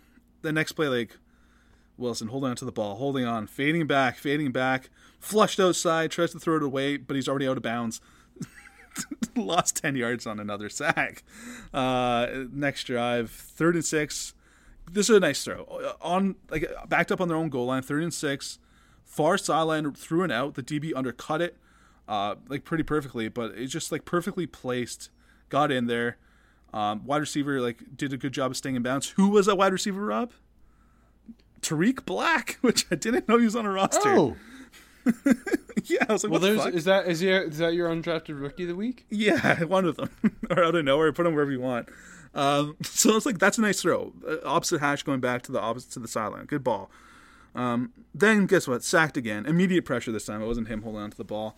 the next play, like Wilson holding on to the ball, holding on, fading back, fading back, flushed outside, tries to throw it away, but he's already out of bounds. *laughs* Lost 10 yards on another sack. Uh, next drive, third and six. This is a nice throw. On like backed up on their own goal line, third and six. Far sideline through and out. The DB undercut it, uh, like pretty perfectly, but it's just like perfectly placed. Got in there. Um, wide receiver like did a good job of staying in bounds. Who was that wide receiver, Rob? Tarik Black, *laughs* which I didn't know he was on a roster. Oh, *laughs* yeah, I was like, well, what the there's is that is, he, is that your undrafted rookie of the week? Yeah, *laughs* one of them, or out of nowhere, put them wherever you want. Um, so it's like that's a nice throw, uh, opposite hash going back to the opposite to the sideline. Good ball. Um, then guess what? Sacked again. Immediate pressure this time. It wasn't him holding on to the ball.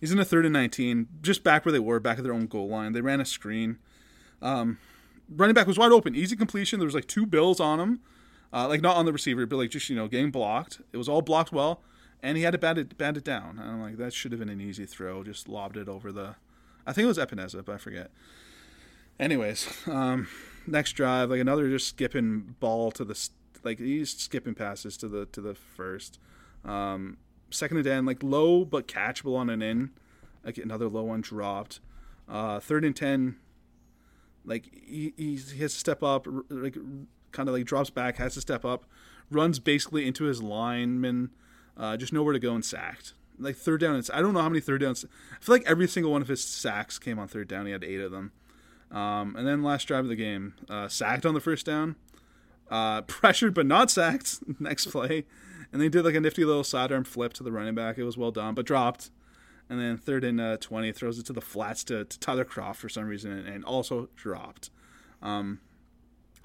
He's in a third and nineteen, just back where they were, back at their own goal line. They ran a screen. Um, running back was wide open, easy completion. There was like two bills on him, uh, like not on the receiver, but like just you know getting blocked. It was all blocked well, and he had to bat it bat it down. And I'm like, that should have been an easy throw. Just lobbed it over the, I think it was Epenesa, but I forget. Anyways, um, next drive, like another just skipping ball to the like he's skipping passes to the to the first. Um, second and ten, like low but catchable on an in. Like another low one dropped. Uh, third and ten, like he, he has to step up, like kind of like drops back, has to step up, runs basically into his lineman, uh, just nowhere to go and sacked. Like third down, it's I don't know how many third downs. I feel like every single one of his sacks came on third down. He had eight of them. Um, and then last drive of the game, uh, sacked on the first down, uh, *laughs* pressured but not sacked. *laughs* Next play, and they did like a nifty little sidearm flip to the running back. It was well done, but dropped. And then third and uh, twenty, throws it to the flats to, to Tyler Kroft for some reason, and, and also dropped. Um,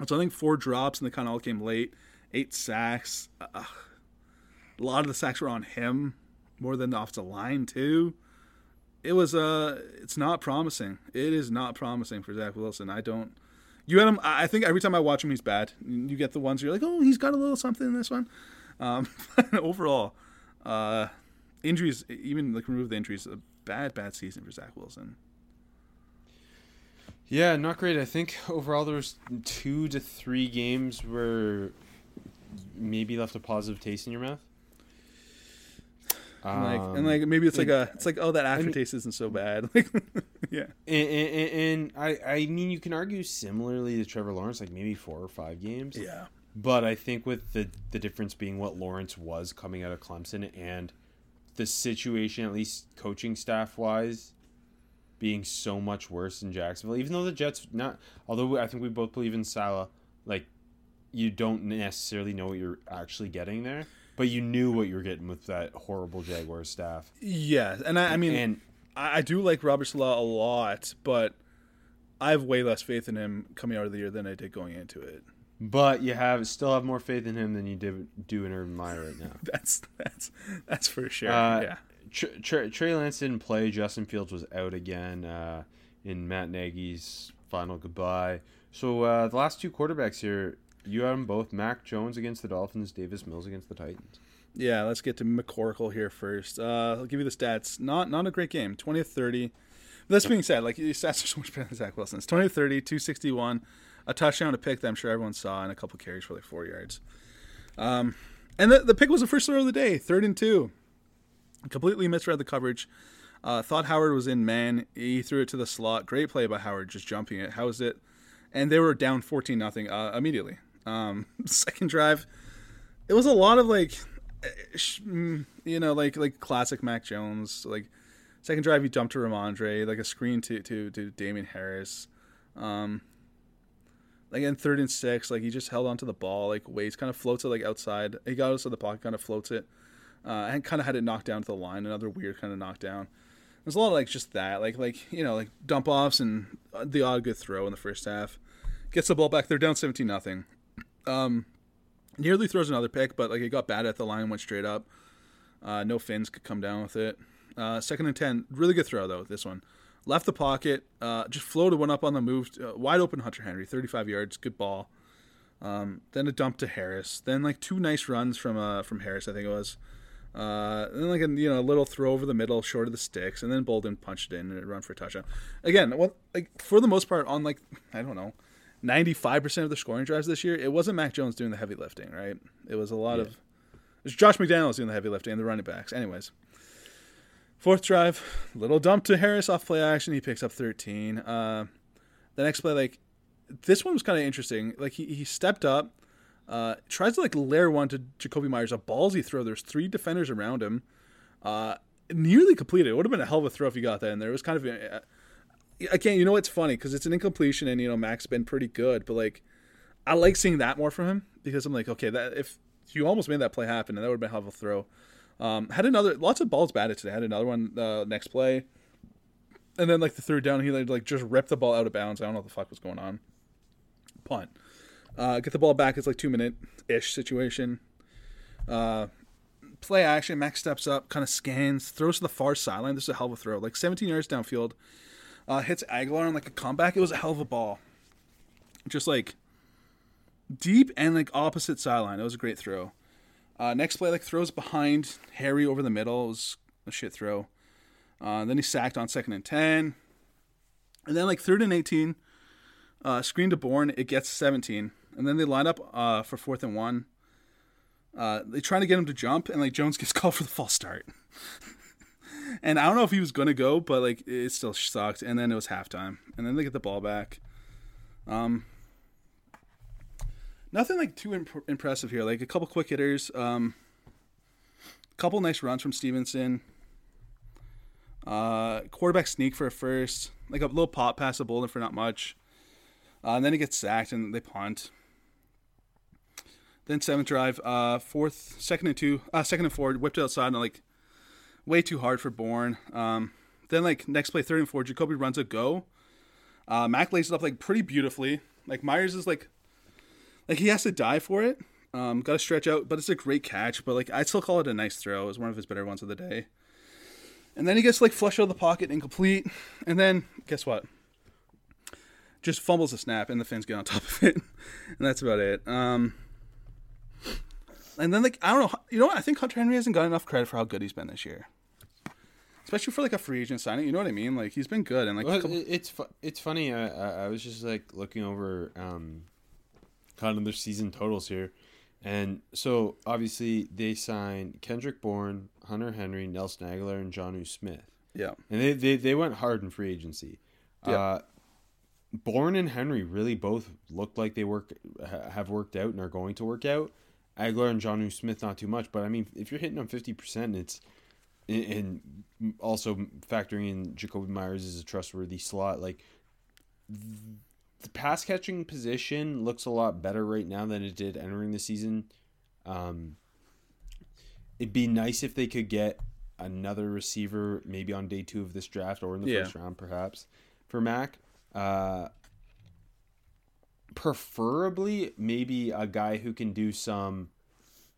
so I think four drops, and they kind of all came late. Eight sacks. A lot of the sacks were on him more than off the offensive line too it was uh it's not promising. It is not promising for Zach Wilson. I don't you had him I I think every time I watch him he's bad. You get the ones you're like, Oh, he's got a little something in this one. Um *laughs* overall, uh injuries even like remove the injuries, a bad, bad season for Zach Wilson. Yeah, not great. I think overall there was two to three games where maybe left a positive taste in your mouth. And like Um, and like maybe it's like and- a it's like, oh that aftertaste isn't so bad. *laughs* Like yeah. And, and, and I, I mean, you can argue similarly to Trevor Lawrence, like maybe four or five games. Yeah. But I think with the the difference being what Lawrence was coming out of Clemson and the situation, at least coaching staff wise, being so much worse in Jacksonville. Even though the Jets not, although I think we both believe in Saleh, like you don't necessarily know what you're actually getting there, but you knew what you were getting with that horrible Jaguar staff. Yeah. And I, I mean and I, I do like Robert Saleh a lot, but I have way less faith in him coming out of the year than I did going into it. But you have still have more faith in him than you did do in Urban Meyer right now. *laughs* That's that's that's for sure. Uh, yeah. Tr- Tr- Trey Lance didn't play. Justin Fields was out again uh, in Matt Nagy's final goodbye. So uh, the last two quarterbacks here, you had them both. Mac Jones against the Dolphins, Davis Mills against the Titans. Yeah, let's get to McCorkle here first. Uh, I'll give you the stats. Not not a great game. 20 of 30. But that's being said, like these stats are so much better than Zach Wilson's. 20 of 30, 261, a touchdown, a pick that I'm sure everyone saw, and a couple carries for like four yards. Um, and the, the pick was the first throw of the day, third and two. Completely misread the coverage. Uh, thought Howard was in man. He threw it to the slot. Great play by Howard, just jumping it. Housed it. And they were down 14 nothing uh, immediately. Um, *laughs* second drive, it was a lot of like eh, mm, you know like like classic Mac Jones like second drive he jumped to Rhamondre like a screen to to to Damien Harris um like in third and six like he just held onto the ball like waits kind of floats it like outside he got us to the pocket kind of floats it uh, and kind of had it knocked down to the line another weird kind of knockdown there's a lot of like just that like like you know like dump offs and uh, the odd good throw in the first half gets the ball back they're down 17 nothing um nearly throws another pick, but like it got bad at the line, went straight up. Uh, no fins could come down with it. Uh, second and ten, really good throw though. This one left the pocket, uh, just floated one up on the move, uh, wide open Hunter Henry, thirty-five yards, good ball. Um, then a dump to Harris. Then like two nice runs from uh, from Harris, I think it was. Uh, then like a you know a little throw over the middle, short of the sticks, and then Bolden punched it in and it run for a touchdown. Again, what like for the most part on like *laughs* I don't know, ninety five percent of the scoring drives this year, it wasn't Mac Jones doing the heavy lifting, right? It was a lot of it was Josh McDaniels doing the heavy lifting and the running backs. Anyways, fourth drive, little dump to Harris off play action. He picks up thirteen. Uh, the next play, like this one was kind of interesting. Like he, he stepped up, uh, tries to like layer one to Jakobi Meyers, a ballsy throw. There's three defenders around him. Uh, nearly completed. It would have been a hell of a throw if he got that in there. It was kind of. Uh, again, you know it's funny because it's an incompletion, and you know Mac's been pretty good, but like I like seeing that more from him because I'm like, okay, that if you almost made that play happen, and that would have been a hell of a throw. Um, had another lots of balls batted today. Had another one uh, next play, and then like the third down, he like just ripped the ball out of bounds. I don't know what the fuck was going on. Punt. Uh, get the ball back. It's like two minute ish situation. Uh, play action. Max steps up, kind of scans, throws to the far sideline. This is a hell of a throw, like 17 yards downfield. Uh, hits Agholor on like a comeback. It was a hell of a ball. Just like deep and like opposite sideline. It was a great throw. Uh, next play, like throws behind Harry over the middle. It was a shit throw. Uh, then he sacked on second and 10. And then like third and 18, uh, screen to Bourne. It gets 17. And then they line up uh, for fourth and one. Uh, they trying to get him to jump, and like Jones *laughs* gets called for the false start. *laughs* and I don't know if he was gonna go, but like it still sucked. And then it was halftime, and then they get the ball back. Um, nothing like too imp- impressive here. Like a couple quick hitters, um, a couple nice runs from Stevenson. Uh, quarterback sneak for a first, like a little pop pass to Bolden for not much. Uh, and then he gets sacked and they punt. Then seventh drive, uh, fourth, second and two, uh, second and four, whipped outside and like way too hard for Bourne. Um, then like next play, third and four, Jakobi runs a go. Uh, Mac lays it up like pretty beautifully. Like Meyers is like, like he has to die for it. Um, got to stretch out, but it's a great catch. But like I'd still call it a nice throw. It was one of his better ones of the day. And then he gets like flush out of the pocket, incomplete. And then guess what? Just fumbles the snap, and the Finns get on *laughs* top of it, and that's about it. Um, and then like I don't know, you know what? I think Hunter Henry hasn't got enough credit for how good he's been this year, especially for like a free agent signing. You know what I mean? Like he's been good, and like Well, couple- it's fu- it's funny. I, I I was just like looking over um, kind of their season totals here, and so obviously they signed Kendrick Bourne, Hunter Henry, Nelson Agholor, and Jonnu Smith, yeah, and they they, they went hard in free agency. Yeah. Uh, Bourne and Henry really both look like they work ha- have worked out and are going to work out. Agholor and Jonnu Smith not too much, but I mean if you're hitting on fifty percent, it's and and also factoring in Jakobi Meyers as a trustworthy slot, like the pass catching position looks a lot better right now than it did entering the season. Um, it'd be nice if they could get another receiver, maybe on day two of this draft or in the Yeah. first round, perhaps for Mac. Uh, preferably, maybe a guy who can do some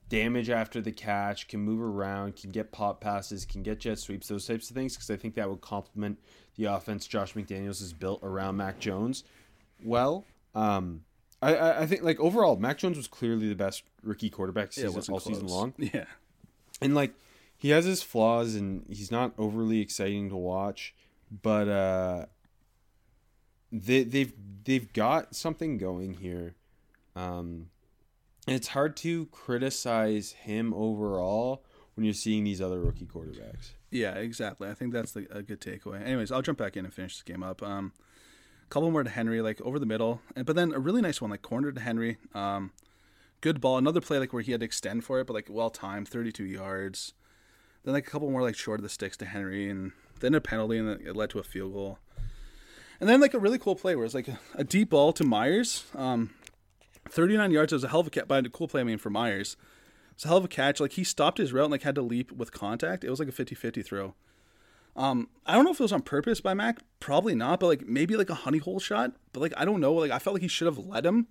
damage after the catch, can move around, can get pop passes, can get jet sweeps, those types of things, because I think that would complement the offense Josh McDaniels has built around Mac Jones. Well, um, I, I, I think like overall, Mac Jones was clearly the best rookie quarterback season, wasn't all season long, *laughs* Yeah, and like he has his flaws, and he's not overly exciting to watch, but uh, they they've they've got something going here. Um, and it's hard to criticize him overall when you're seeing these other rookie quarterbacks. yeah, exactly. I think that's the, a good takeaway. Anyways, I'll jump back in and finish this game up. Um, couple more to Henry, like over the middle, and but then a really nice one, like corner to Henry. Um, good ball. Another play like where he had to extend for it, but like well timed, 32 yards. Then like a couple more like short of the sticks to Henry, and then a penalty, and it led to a field goal. And then like a really cool play where it's like a, deep ball to Meyers. Um, 39 yards. Was a hell of a catch, but a cool play. I mean for Meyers, it's a hell of a catch. Like he stopped his route and like had to leap with contact. It was like a 50-50 throw. Um, I don't know if it was on purpose by Mac. Probably not, but like maybe like a honey hole shot. But like I don't know. Like I felt like he should have let him.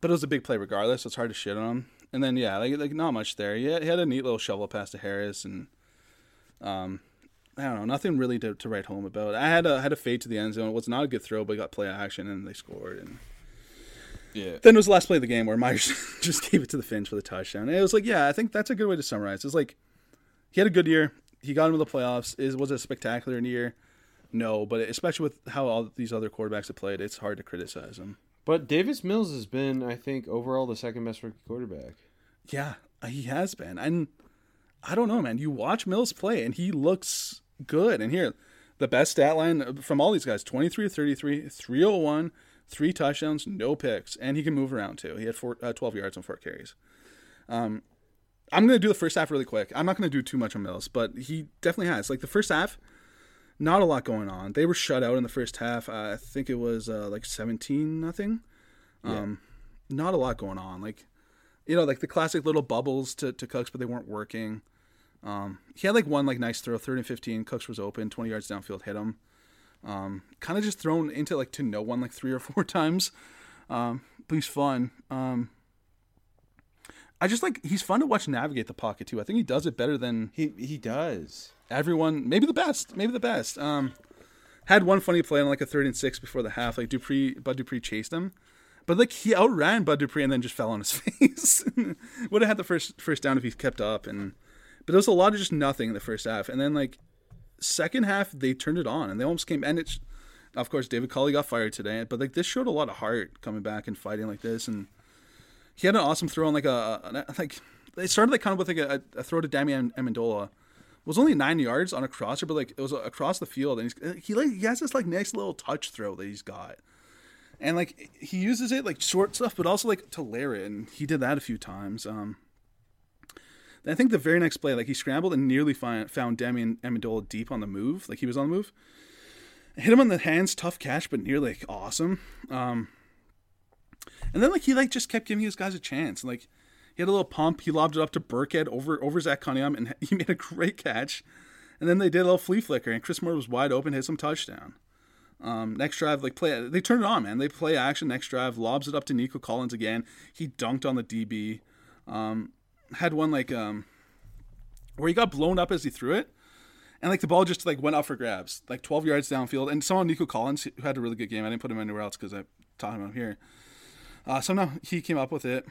But it was a big play regardless. So it's hard to shit on him. And then yeah, like like not much there. He had, he had a neat little shovel pass to Harris and um I don't know, nothing really to, to write home about. I had a had a fade to the end zone. It was not a good throw, but got play action and they scored. And Yeah. then it was the last play of the game where Meyers *laughs* just gave it to the Finns for the touchdown. And it was like, yeah, I think that's a good way to summarize. It's like he had a good year. He got into the playoffs. Is was it a spectacular in the year? No, but especially with how all these other quarterbacks have played, it's hard to criticize him. But Davis Mills has been, I think, overall the second best rookie quarterback. Yeah, he has been. And I don't know, man. You watch Mills play and he looks good. And here, the best stat line from all these guys 23 33, 301, three touchdowns, no picks. And he can move around too. He had four, uh, 12 yards on four carries. Um, I'm going to do the first half really quick. I'm not going to do too much on Mills, but he definitely has. Like the first half, not a lot going on. They were shut out in the first half. Uh, I think it was uh, like 17 nothing. Um, Not a lot going on. Like you know, like the classic little bubbles to, to Cooks, but they weren't working. Um, he had like one like nice throw, third and fifteen. Cooks was open, twenty yards downfield, hit him. Um, kind of just thrown into like to no one like three or four *laughs* times. Um, but he's fun. Um, I just like he's fun to watch navigate the pocket too. I think he does it better than He he does. everyone. Maybe the best. Maybe the best. Um, had one funny play on like a third and six before the half. Like Dupree, Bud Dupree chased him, but like he outran Bud Dupree and then just fell on his *laughs* face. *laughs* Would have had the first first down if he kept up. And but there was a lot of just nothing in the first half. And then like second half they turned it on and they almost came. And it's of course David Culley got fired today, but like this showed a lot of heart coming back and fighting like this. And he had an awesome throw on like a, like it started like kind of with like a, a throw to Damian Amendola was only nine yards on a crosser, but like it was across the field, and he's he like he has this like nice little touch throw that he's got, and like he uses it like short stuff, but also like to layer it, and he did that a few times. Um, I think the very next play, like he scrambled and nearly find, found Damian Amendola deep on the move, like he was on the move. Hit him on the hands, tough catch, but nearly like awesome. Um, and then like he like just kept giving his guys a chance, like he had a little pump. He lobbed it up to Burkhead over over Zach Cunningham, and *laughs* he made a great catch. And then they did a little flea flicker, and Chris Moore was wide open, hit some touchdown. Um, next drive, like play, they turned it on, man. They play action. Next drive, lobs it up to Nico Collins again. He dunked on the DB. Um, had one like um, where he got blown up as he threw it, and like the ball just like went up for grabs, like 12 yards downfield. And someone Nico Collins who had a really good game. I didn't put him anywhere else because I taught him out here. Uh, somehow he came up with it.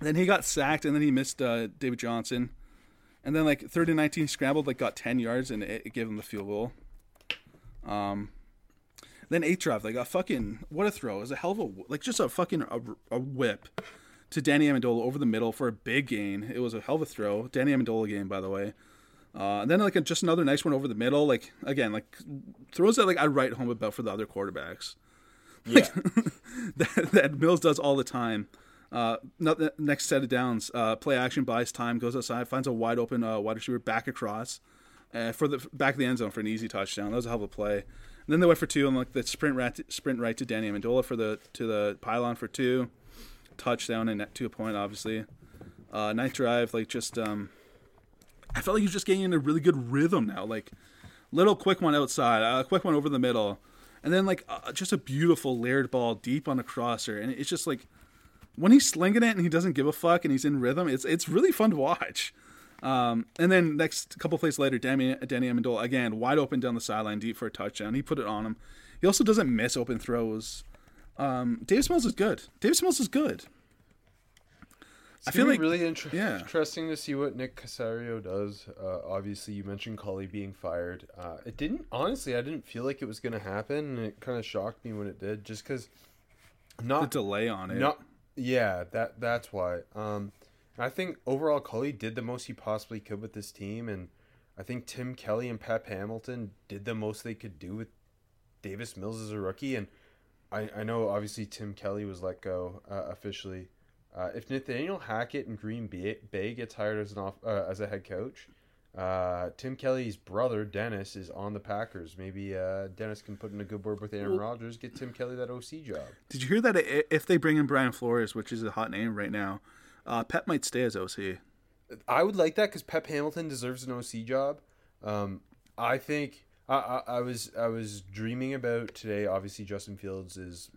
Then he got sacked, and then he missed uh, David Johnson. And then like third and nineteen scrambled, like got ten yards, and it, it gave him the field goal. Um, then eight drive, like a fucking what a throw! It was a hell of a like just a fucking a, a whip to Danny Amendola over the middle for a big gain. It was a hell of a throw. Danny Amendola game, by the way. Uh, and then like a, just another nice one over the middle. Like again, like throws that like I write home about for the other quarterbacks. Yeah. *laughs* that, that Mills does all the time. Uh, next set of downs, uh, play action buys time, goes outside, finds a wide open uh, wide receiver back across uh, for the back of the end zone for an easy touchdown. That was a hell of a play. And then they went for two and like the sprint right to, sprint right to Danny Amendola for the to the pylon for two, touchdown and to a point obviously. Uh, ninth drive like just um, I felt like he was just getting in a really good rhythm now. Like little quick one outside, a quick one over the middle, and then like uh, just a beautiful layered ball deep on a crosser, and it's just like when he's slinging it and he doesn't give a fuck and he's in rhythm, it's it's really fun to watch. Um, and then next couple plays later, Danny, Danny Amendola again wide open down the sideline, deep for a touchdown. He put it on him. He also doesn't miss open throws. Um, Davis Mills is good. Davis Mills is good. I feel like really inter- yeah. interesting to see what Nick Caserio does. Uh, obviously, you mentioned Culley being fired. Uh, it didn't honestly. I didn't feel like it was going to happen, and it kind of shocked me when it did, just because the not delay on it. not yeah that that's why. Um, I think overall Culley did the most he possibly could with this team, and I think Tim Kelly and Pep Hamilton did the most they could do with Davis Mills as a rookie, and I I know obviously Tim Kelly was let go uh, officially. Uh, if Nathaniel Hackett in Green Bay, gets hired as an off, uh, as a head coach, uh, Tim Kelly's brother Dennis is on the Packers. Maybe uh, Dennis can put in a good word with Aaron Rodgers, get Tim Kelly that OC job. Did you hear that? If they bring in Brian Flores, which is a hot name right now, uh, Pep might stay as OC. I would like that because Pep Hamilton deserves an OC job. Um, I think I, I, I was I was dreaming about today. Obviously, Justin Fields is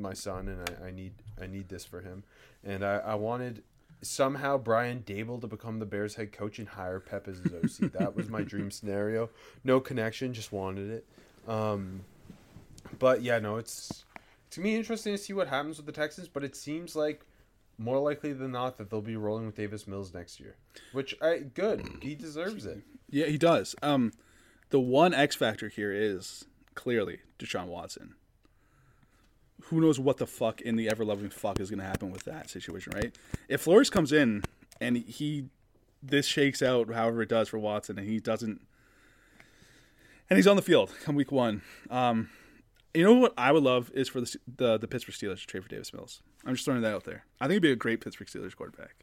my son, and I, I need I need this for him. And I, I wanted somehow Brian Daboll to become the Bears head coach and hire Pep as his OC. *laughs* that was my dream scenario. No connection, just wanted it. Um, but yeah, no, it's to me interesting to see what happens with the Texans. But it seems like more likely than not that they'll be rolling with Davis Mills next year, which I good. He deserves it. Yeah, he does. Um, the one X factor here is clearly Deshaun Watson. Who knows what the fuck in the ever loving fuck is going to happen with that situation, right? If Flores comes in and he this shakes out however it does for Watson and he doesn't and he's on the field come week one. Um, you know what I would love is for the, the the Pittsburgh Steelers to trade for Davis Mills. I'm just throwing that out there. I think it'd be a great Pittsburgh Steelers quarterback.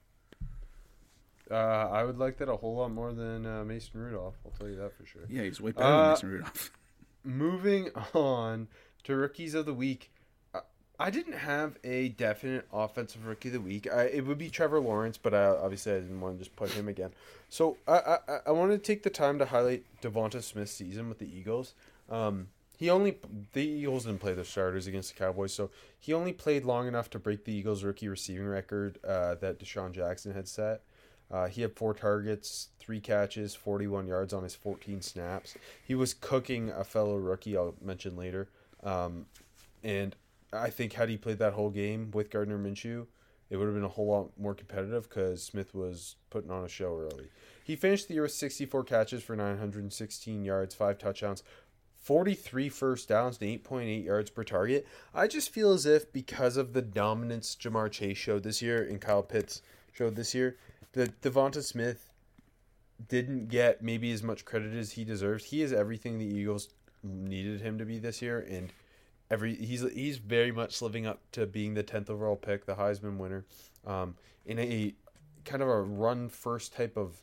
Uh, I would like that a whole lot more than uh, Mason Rudolph. I'll tell you that for sure. Yeah, he's way better Uh, than Mason Rudolph. *laughs* Moving *laughs* on to rookies of the week. I didn't have a definite offensive rookie of the week. I, it would be Trevor Lawrence, but I, obviously I didn't want to just put him again. So I I, I wanted to take the time to highlight DeVonta Smith's season with the Eagles. Um, he only the Eagles didn't play their starters against the Cowboys, so he only played long enough to break the Eagles' rookie receiving record uh, that DeSean Jackson had set. Uh, he had four targets, three catches, 41 yards on his 14 snaps. He was cooking a fellow rookie, I'll mention later. Um, and I think had he played that whole game with Gardner Minshew, it would have been a whole lot more competitive because Smith was putting on a show early. He finished the year with 64 catches for 916 yards, five touchdowns, 43 first downs, and 8.8 yards per target. I just feel as if because of the dominance Ja'Marr Chase showed this year and Kyle Pitts showed this year, that DeVonta Smith didn't get maybe as much credit as he deserves. He is everything the Eagles needed him to be this year, and every he's he's very much living up to being the tenth overall pick, the Heisman winner, um, in a kind of a run first type of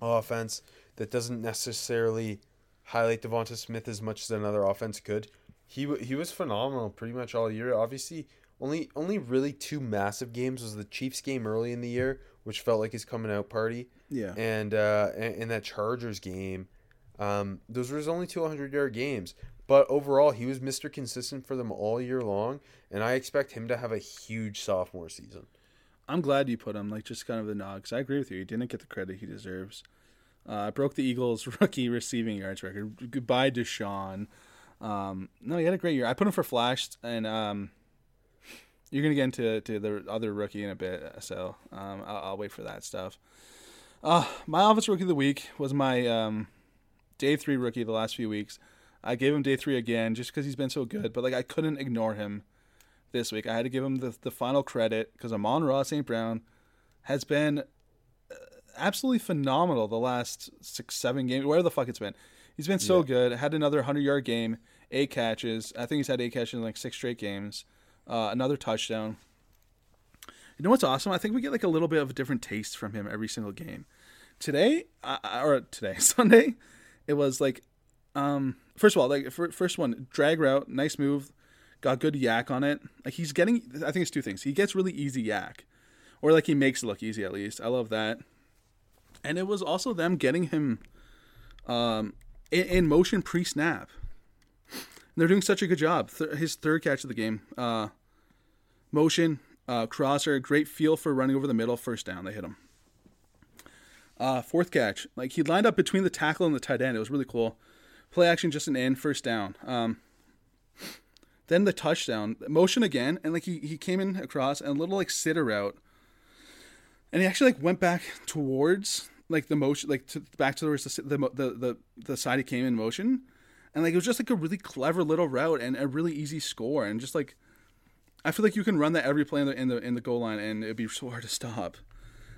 offense that doesn't necessarily highlight DeVonta Smith as much as another offense could. He he was phenomenal pretty much all year. Obviously, only only really two massive games was the Chiefs game early in the year, which felt like his coming out party. Yeah. And uh, and, that Chargers game, um, those were his only two hundred yard games. But overall, he was Mr. Consistent for them all year long, and I expect him to have a huge sophomore season. I'm glad you put him like just kind of the nod because I agree with you. He didn't get the credit he deserves. Uh, broke the Eagles' *laughs* rookie receiving yards record. Goodbye, DeSean. Um, no, he had a great year. I put him for flash, and um, you're gonna get into to the other rookie in a bit, so um, I'll, I'll, wait for that stuff. Uh, my office rookie of the week was my um, day three rookie the last few weeks. I gave him day three again just because he's been so good, but like I couldn't ignore him this week. I had to give him the, the final credit because Amon-Ra St. Brown has been uh, absolutely phenomenal the last six, seven games, where the fuck it's been. He's been so yeah. good. Had another 100 yard game, eight catches. I think he's had eight catches in like six straight games. Uh, another touchdown. You know what's awesome? I think we get like a little bit of a different taste from him every single game. Today, uh, or today, *laughs* Sunday, it was like um, first of all, like first one, drag route, nice move, got good YAC on it. Like he's getting, I think it's two things. He gets really easy YAC, or like he makes it look easy at least. I love that. And it was also them getting him, um, in, in motion pre snap. They're doing such a good job. Th- his third catch of the game, uh, motion, uh, crosser, great feel for running over the middle, first down. They hit him. Uh, fourth catch, like he lined up between the tackle and the tight end. It was really cool. Play action, just an in, first down. Um, then the touchdown, motion again, and like he, he came in across and a little like sitter route, and he actually like went back towards like the motion, like to, back to the, the the the the side he came in motion, and like it was just like a really clever little route and a really easy score, and just like I feel like you can run that every play in the in the, in the goal line, and it'd be so hard to stop.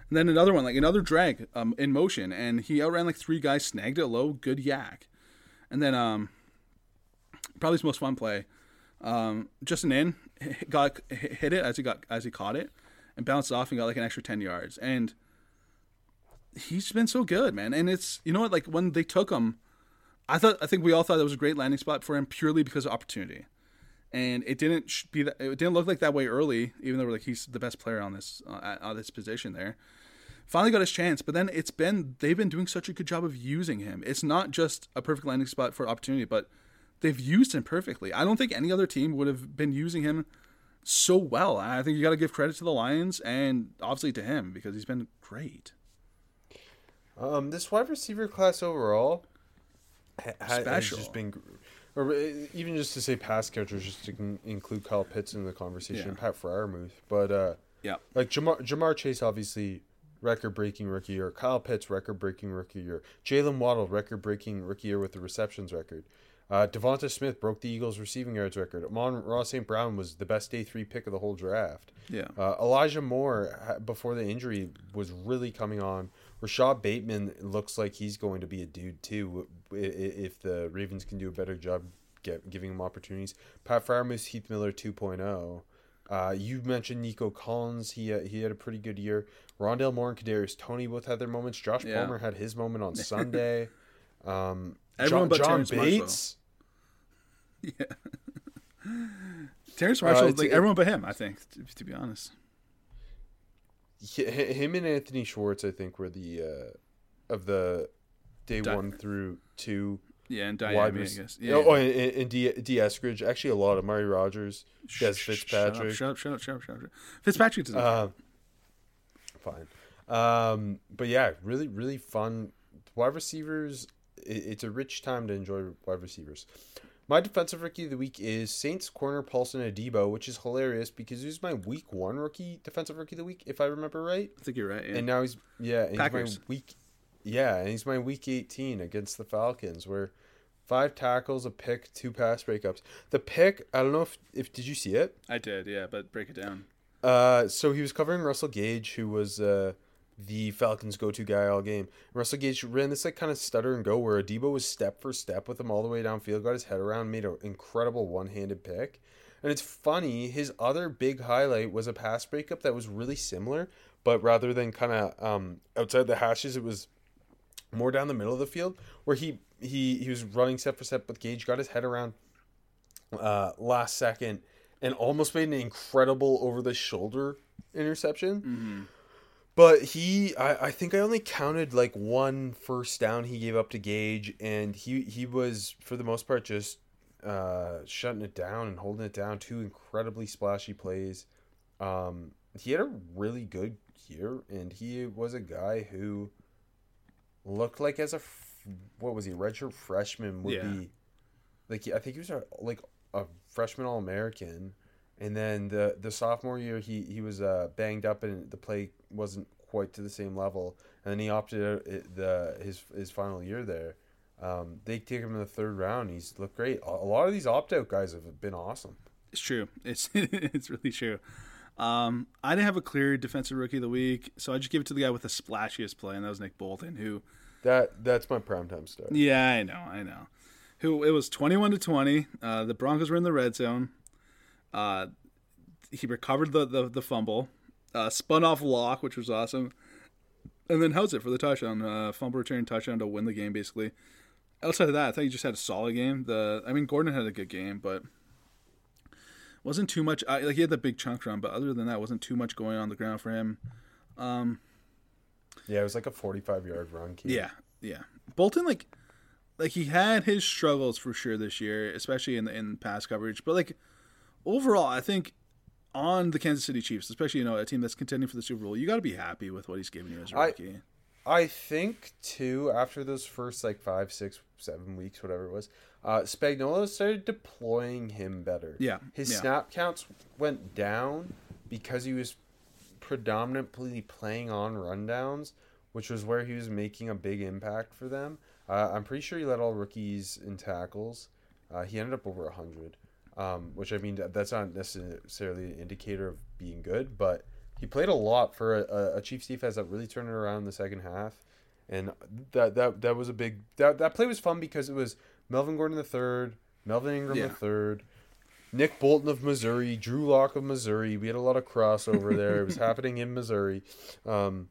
And then another one, like another drag um, in motion, and he outran like three guys, snagged it low, good YAC. And then um, probably his most fun play, um, Justin in *laughs* got hit it as he got as he caught it, and bounced off and got like an extra ten yards. And he's been so good, man. And it's you know what, like when they took him, I thought I think we all thought that was a great landing spot for him purely because of opportunity. And it didn't be that. It didn't look like that way early, even though like he's the best player on this uh, on this position there finally got his chance. But then it's been they've been doing such a good job of using him. It's not just a perfect landing spot for opportunity, but they've used him perfectly. I don't think any other team would have been using him so well. I think you got to give credit to the Lions and obviously to him because he's been great. Um, this wide receiver class overall ha- has just been, or uh, even just to say pass catchers, just to include Kyle Pitts in the conversation, yeah. Pat Freiermuth, but uh, yeah, like Ja'Marr, Ja'Marr Chase obviously record breaking rookie year. Kyle Pitts, record breaking rookie year. Jaylen Waddle, record breaking rookie year with the receptions record. Uh, DeVonta Smith broke the Eagles' receiving yards record. Amon-Ra St. Brown was the best day three pick of the whole draft. Yeah. Uh, Elijah Moore, before the injury, was really coming on. Rashod Bateman looks like he's going to be a dude too if the Ravens can do a better job get, giving him opportunities. Pat Freiermuth, Heath Miller 2.0. Uh, you mentioned Nico Collins. He uh, he had a pretty good year. Rondale Moore and Kadarius Toney both had their moments. Josh yeah. Palmer had his moment on *laughs* Sunday. Um, Everyone John, but John Bates. *laughs* yeah. Terrace Marshall, Uh, like everyone but him, I think, to, to be honest. Hi- him and Anthony Schwartz, I think, were the uh, of the day one through two Yeah, and Dyami, I guess. Yeah. Oh, and, and, and D, D. Eskridge. Actually, a lot of Murray Rogers, Dez Fitzpatrick. Shut up, shut up, shut up, shut up. Shut up. Fitzpatrick doesn't. Uh, fine. Um, but yeah, really, really fun. Wide receivers, it, it's a rich time to enjoy wide receivers. My defensive rookie of the week is Saints corner Paulson Adebo, which is hilarious because he was my week one rookie defensive rookie of the week, if I remember right. I think you're right. Yeah. And now he's yeah, and he's Packers. my week yeah, and he's my week eighteen against the Falcons, where five tackles, a pick, two pass breakups. The pick, I don't know if if did you see it? I did, yeah, but break it down. Uh, so he was covering Russell Gage, who was uh, the Falcons' go-to guy all game. Russell Gage ran this like kind of stutter and go where Adebo was step for step with him all the way downfield, got his head around, made an incredible one-handed pick. And it's funny, his other big highlight was a pass breakup that was really similar, but rather than kind of um, outside the hashes, it was more down the middle of the field where he he he was running step for step with Gage, got his head around uh, last second, and almost made an incredible over the shoulder interception. But he, I, I think I only counted like one first down he gave up to Gage, and he he was for the most part just uh, shutting it down and holding it down. Two incredibly splashy plays. Um, he had a really good year, and he was a guy who looked like as a f- what was he redshirt freshman would Yeah. be like I think he was a, like a freshman All American, and then the the sophomore year he he was uh, banged up and the play wasn't quite to the same level, and then he opted out the his his final year there. Um, they take him in the third round. He's looked great. A, a lot of these opt out guys have been awesome. It's true. It's *laughs* it's really true. Um, I didn't have a clear defensive rookie of the week, so I just give it to the guy with the splashiest play, and that was Nick Bolton, who That that's my primetime star. Yeah, I know, I know. Who it was twenty-one to twenty. Uh, the Broncos were in the red zone. Uh, he recovered the the, the fumble, uh, spun off lock, which was awesome, and then held it for the touchdown. Uh, fumble return touchdown to win the game, basically. Outside of that, I thought he just had a solid game. The I mean, Gordon had a good game, but wasn't too much. I, like he had the big chunk run, but other than that, wasn't too much going on the ground for him. Um, yeah, it was like a forty-five yard run. Key. Yeah, yeah. Bolton like like he had his struggles for sure this year, especially in the in pass coverage. But like overall, I think on the Kansas City Chiefs, especially you know a team that's contending for the Super Bowl, you got to be happy with what he's giving you as a rookie. I think too after those first like five, six, seven weeks, whatever it was, uh, Spagnuolo started deploying him better. Yeah, his yeah. snap counts went down because he was predominantly playing on rundowns, which was where he was making a big impact for them. Uh, I'm pretty sure he led all rookies in tackles. Uh, he ended up over hundred, um, which I mean that's not necessarily an indicator of being good, but he played a lot for a, a Chiefs defense that really turned it around in the second half, and that that that was a big that that play was fun because it was Melvin Gordon the third, Melvin Ingram Yeah. the third, Nick Bolton of Missouri, Drew Lock of Missouri. We had a lot of crossover there. it was *laughs* happening in Missouri. Um,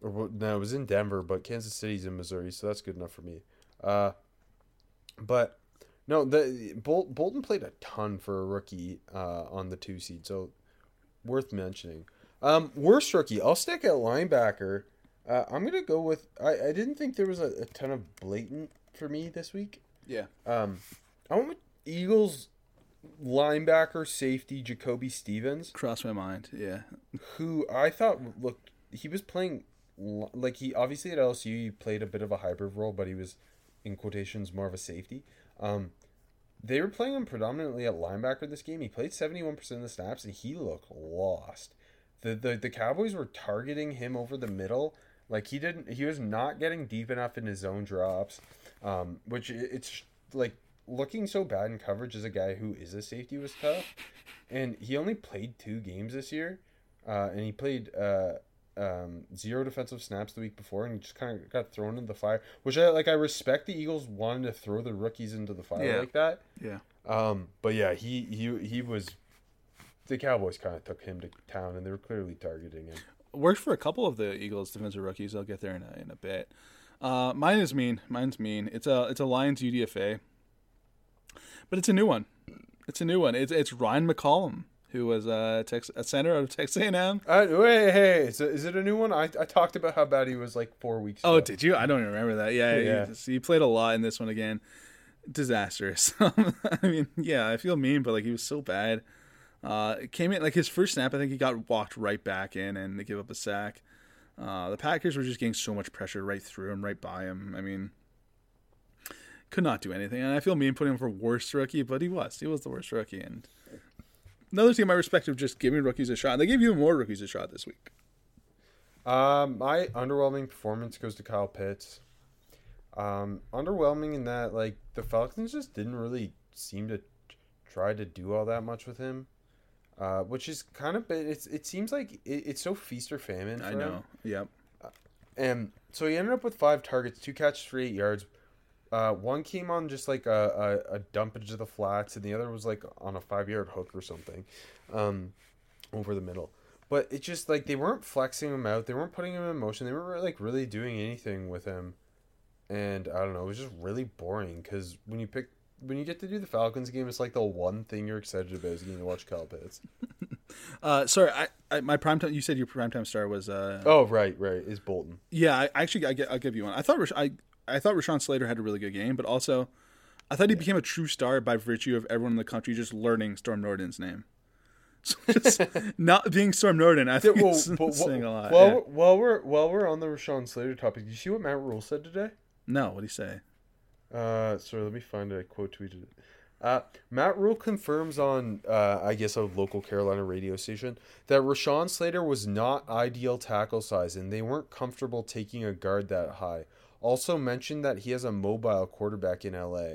or no, it was in Denver, but Kansas City's in Missouri, so that's good enough for me. Uh, but no, the Bol- Bolton played a ton for a rookie uh, on the two seed, so worth mentioning. Um, worst rookie, I'll stick at linebacker. Uh, I'm gonna go with. I, I didn't think there was a, a ton of blatant for me this week. Yeah, Um, I went with Eagles linebacker safety Jacoby Stevens, crossed my mind. Yeah, who I thought looked he was playing like he obviously at LSU he played a bit of a hybrid role, but he was in quotations more of a safety. Um, they were playing him predominantly at linebacker this game. He played seventy one percent of the snaps, and he looked lost. The, the the Cowboys were targeting him over the middle. Like he didn't, he was not getting deep enough in his zone drops, um, which it's like looking so bad in coverage as a guy who is a safety was tough. And he only played two games this year, uh, and he played uh, um, zero defensive snaps the week before, and just kind of got thrown into the fire. Which I like. I respect the Eagles wanting to throw the rookies into the fire Yeah. like that. yeah. Um, but yeah, he he he was. The Cowboys kind of took him to town, and they were clearly targeting him. Worked for a couple of the Eagles defensive rookies. I'll get there in a, in a bit. Uh, mine is mean. Mine's mean. It's a it's a Lions UDFA, but it's a new one. It's a new one. It's it's Ryan McCollum, who was a, Tex, a center out of Texas A&M. Uh, wait, hey, is it, is it a new one? I, I talked about how bad he was like four weeks ago. Oh, ago. did you? I don't even remember that. Yeah, Yeah. He, he played a lot in this one again. Disastrous. *laughs* I mean, yeah, I feel mean, but like he was so bad. Uh, came in like his first snap. I think he got walked right back in, and they give up a sack. Uh, the Packers were just getting so much pressure right through him, right by him. I mean, could not do anything. And I feel mean putting him for worst rookie, but he was. He was the worst rookie. And another team I respect of just giving rookies a shot. And They gave even more rookies a shot this week. Um, my underwhelming performance goes to Kyle Pitts. Um, underwhelming in that like the Falcons just didn't really seem to try to do all that much with him, uh, which is kind of it's it seems like it, it's so feast or famine. I him. know. Yep. And so he ended up with five targets, two catches for eight yards. Uh, one came on just like a, a, a dump into the flats, and the other was like on a five yard hook or something, um, over the middle. But it just like they weren't flexing him out, they weren't putting him in motion, they weren't like really doing anything with him, and I don't know, it was just really boring because when you pick when you get to do the Falcons game, it's like the one thing you're excited about is getting to watch Kyle Pitts. *laughs* Uh, sorry, I, I my prime time. You said your prime time star was uh, Oh right, right, is Bolton. Yeah, I actually I get, I'll give you one. I thought Rash- I I thought Rashawn Slater had a really good game, but also I thought he became a true star by virtue of everyone in the country just learning Storm Norton's name. *laughs* So just *laughs* not being Storm Norton, I think well, is but- saying a lot. While, yeah. we're, while we're while we're on the Rashawn Slater topic, did you see what Matt Rhule said today? No, what did he say? Uh, sorry, let me find it. I quote tweeted it. Uh, Matt Rhule confirms on, uh, I guess, a local Carolina radio station that Rashawn Slater was not ideal tackle size and they weren't comfortable taking a guard that high. Also mentioned that he has a mobile quarterback in LA.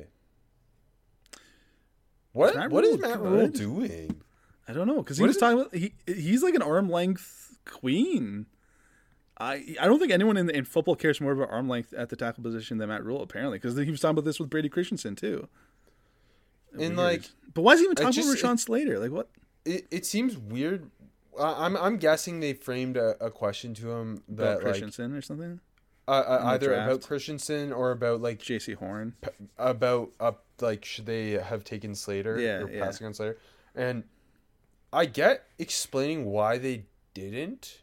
What? Matt what is Rhule Matt Rhule doing? I don't know because he What was is- talking about he he's like an arm length queen. I I don't think anyone in in football cares more about arm length at the tackle position than Matt Rhule apparently because he was talking about this with Brady Christensen too. And Weird. like, but why is he even talking just- about Rashawn Slater? Like what? it, it seems weird. I- I'm I'm guessing they framed a, a question to him About that like Christensen or something? uh, uh, either about? Christensen or about like Jaycee Horn. about uh, like should they have taken Slater Yeah, or yeah. passing on Slater? And I get explaining why they didn't,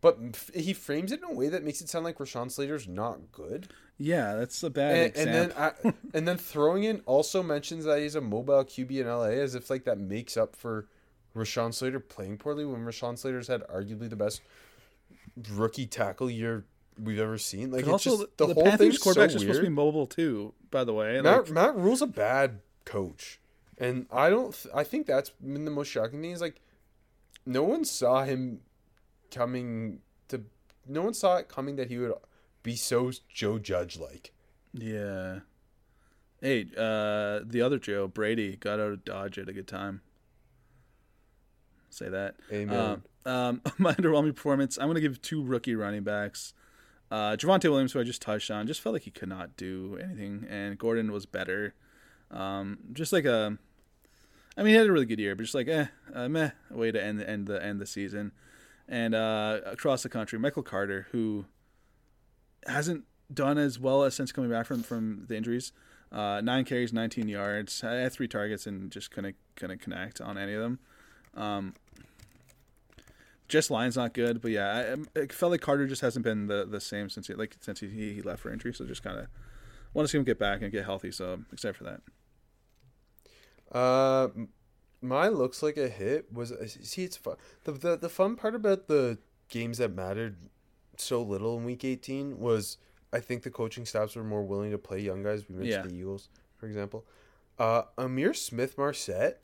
but he frames it in a way that makes it sound like Rashawn Slater's not good. Yeah, that's a bad And, and then example. I, *laughs* and then throwing in also mentions that he's a mobile QB in LA as if like that makes up for Rashawn Slater playing poorly when Rashawn Slater's had arguably the best rookie tackle year we've ever seen. Like it's also, just the, the, whole Panthers thing's so quarterbacks are supposed to be mobile too. By the way, Matt Like, Matt Rhule's a bad coach, and I don't. Th- I think that's been the most shocking thing is like, no one saw him coming to. No one saw it coming that he would be so Joe Judge like. yeah. Hey, uh, the other Joe Brady got out of Dodge at a good time. Say that. Amen. Um, um, *laughs* my underwhelming performance. I'm going to give two rookie running backs. Uh, Javonte Williams, who I just touched on, just felt like he could not do anything, and Gordon was better. Um, just like a, I mean, he had a really good year, but just like eh, a meh way to end the end the end the season. And uh, across the country, Michael Carter, who hasn't done as well as since coming back from from the injuries. Uh, nine carries, 19 yards. I had three targets and just couldn't couldn't connect on any of them. Um, just line's not good, but yeah, I, I felt like Carter just hasn't been the, the same since he like since he, he left for injury. So just kind of want to see him get back and get healthy. So excited for that. Uh, my looks like a hit was uh, see it's fun. The, the the fun part about the games that mattered so little in week 18 was I think the coaching staffs were more willing to play young guys. We mentioned Yeah. the Eagles, for example. Uh, Ihmir Smith-Marsette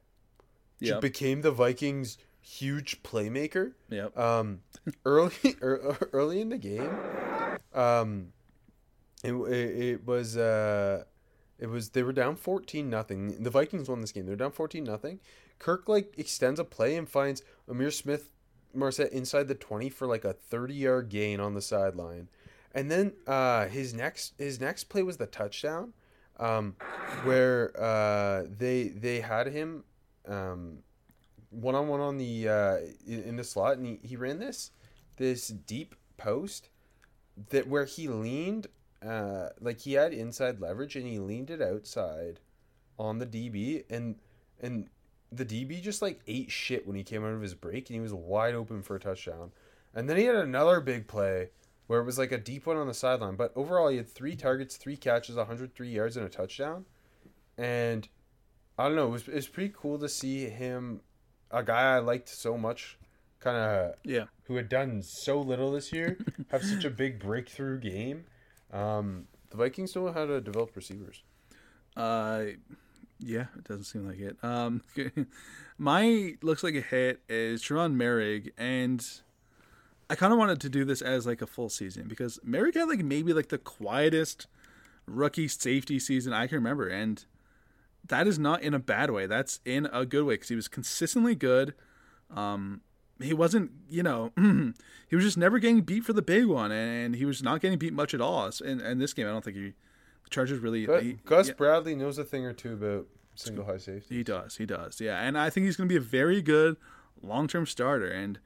Yeah, became the Vikings' huge playmaker. yep. Um, early *laughs* ear- early in the game, um, it it, it was uh, it was they were down fourteen nothing. The Vikings won this game. They're down fourteen nothing. Kirk like extends a play and finds Amir Smith Marset inside the twenty for like a thirty yard gain on the sideline, and then uh, his next his next play was the touchdown, um, where uh, they they had him. Um, one on one on the uh, in, in the slot, and he, he ran this this deep post that where he leaned uh, like he had inside leverage, and he leaned it outside on the DB, and and the DB just like ate shit when he came out of his break, and he was wide open for a touchdown. And then he had another big play where it was like a deep one on the sideline. But overall, he had three targets, three catches, 103 yards, and a touchdown. And I don't know, it was, it was pretty cool to see him, a guy I liked so much, kind of Yeah. who had done so little this year, *laughs* have such a big breakthrough game. Um, the Vikings don't know how to develop receivers. Uh, yeah, it doesn't seem like it. Um, *laughs* my looks like a hit is Sharon Moehrig, and I kind of wanted to do this as like a full season because Moehrig had like maybe like the quietest rookie safety season I can remember, and that is not in a bad way. That's in a good way because he was consistently good. Um, he wasn't, you know, *clears throat* he was just never getting beat for the big one, and he was not getting beat much at all. In, in this game, I don't think he. The Chargers really. But he- Gus yeah. Bradley knows a thing or two about single high safety. He does. He does. Yeah, and I think he's going to be a very good long-term starter, and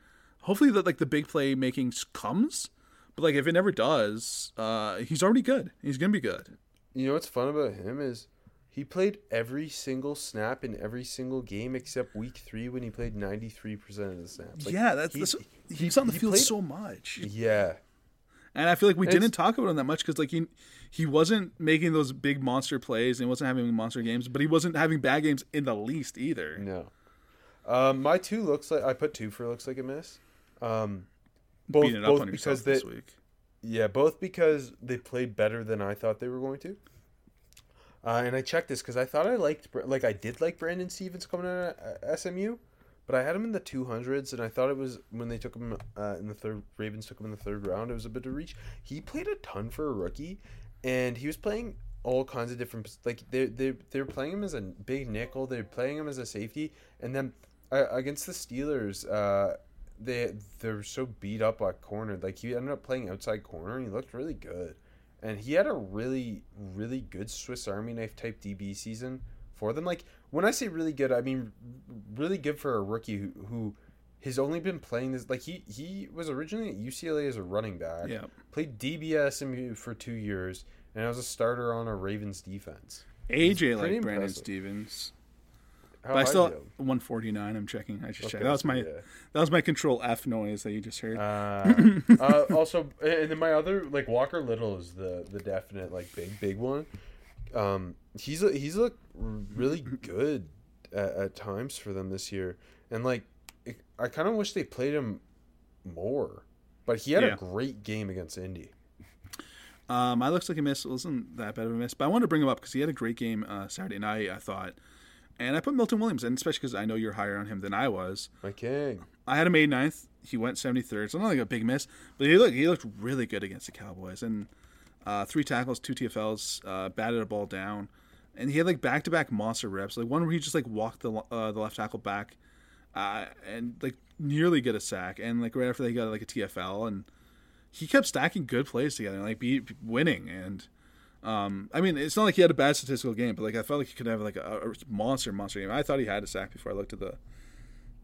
hopefully that like the big play making comes. But like if it never does, uh, he's already good. He's going to be good. You know what's fun about him is he played every single snap in every single game except week three when he played 93% of the snaps. Like, yeah, that's, he- that's he- he's on the he field played- so much, Yeah. And I feel like we And didn't talk about him that much because like he he wasn't making those big monster plays and he wasn't having monster games, but he wasn't having bad games in the least either. No. Um, my two looks like I put two for looks like a miss. Um, both it up both on because they this week. yeah both because they played better than I thought they were going to. Uh, and I checked this because I thought I liked like I did like Brandon Stephens coming out of SMU, but I had him in the two hundreds, and I thought it was when they took him uh, in the third. Ravens took him in the third round. It was a bit of reach. He played a ton for a rookie, and he was playing all kinds of different. Like they they they were playing him as a big nickel. They're playing him as a safety, and then uh, against the Steelers, uh, they they're so beat up at corner. Like he ended up playing outside corner, and he looked really good. And he had a really, really good Swiss Army knife type DB season for them. Like when I say really good, I mean really good for a rookie who, who has only been playing this. Like he he was originally at UCLA as a running back. Yeah. Played DBS for two years, and I was a starter on a Ravens defense. AJ like pretty Brandon. Stephens. How But I still 149. I'm checking. I just Okay, checked. That was my yeah. that was my control F noise that you just heard. Uh, uh, *laughs* also, and then my other like Walker Little is the the definite like big big one. Um, he's a, he's looked really good at, at times for them this year, and like it, I kind of wish they played him more. But he had Yeah. a great game against Indy. Um, I looks like a miss. It wasn't that bad of a miss, but I wanted to bring him up because he had a great game uh, Saturday night. I thought, and I put Milton Williams, and especially because I know you're higher on him than I was. My king. I had him 89th. He went 73rd, so not like a big miss, but he looked he looked really good against the Cowboys, and uh, three tackles, two TFLs, uh, batted a ball down, and he had like back to back monster reps, like one where he just like walked the uh, the left tackle back, uh, and like nearly get a sack, and like right after he got like a TFL, and he kept stacking good plays together, like be winning, and um, I mean it's not like he had a bad statistical game, but like I felt like he could have like a, a monster monster game. I thought he had a sack before I looked at the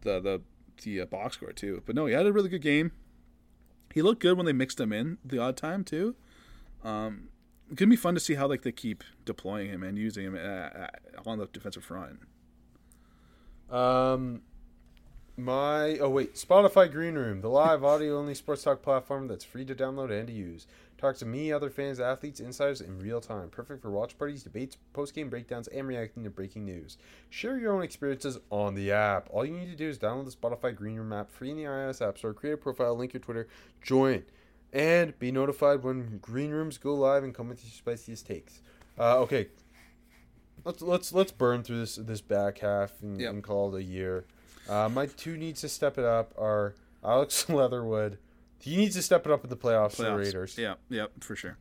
the the the uh, box score too. But no, he had a really good game. He looked good when they mixed him in the odd time too. Um, it's gonna be fun to see how like they keep deploying him and using him uh, uh, on the defensive front. Um, my oh wait, Spotify Green Room, the live *laughs* audio only sports talk platform that's free to download and to use. Talk to me, other fans, athletes, insiders in real time. Perfect for watch parties, debates, post game breakdowns, and reacting to breaking news. Share your own experiences on the app. All you need to do is download the Spotify Green Room app free in the iOS App Store. Create a profile, link your Twitter, join, and be notified when Green Rooms go live and come with your spiciest takes. Uh, okay, let's let's let's burn through this this back half and, Yep. and call it a year. Uh, my two needs to step it up are Alex *laughs* Leatherwood. He needs to step it up in the playoffs, for the Raiders. Yeah, yeah, for sure.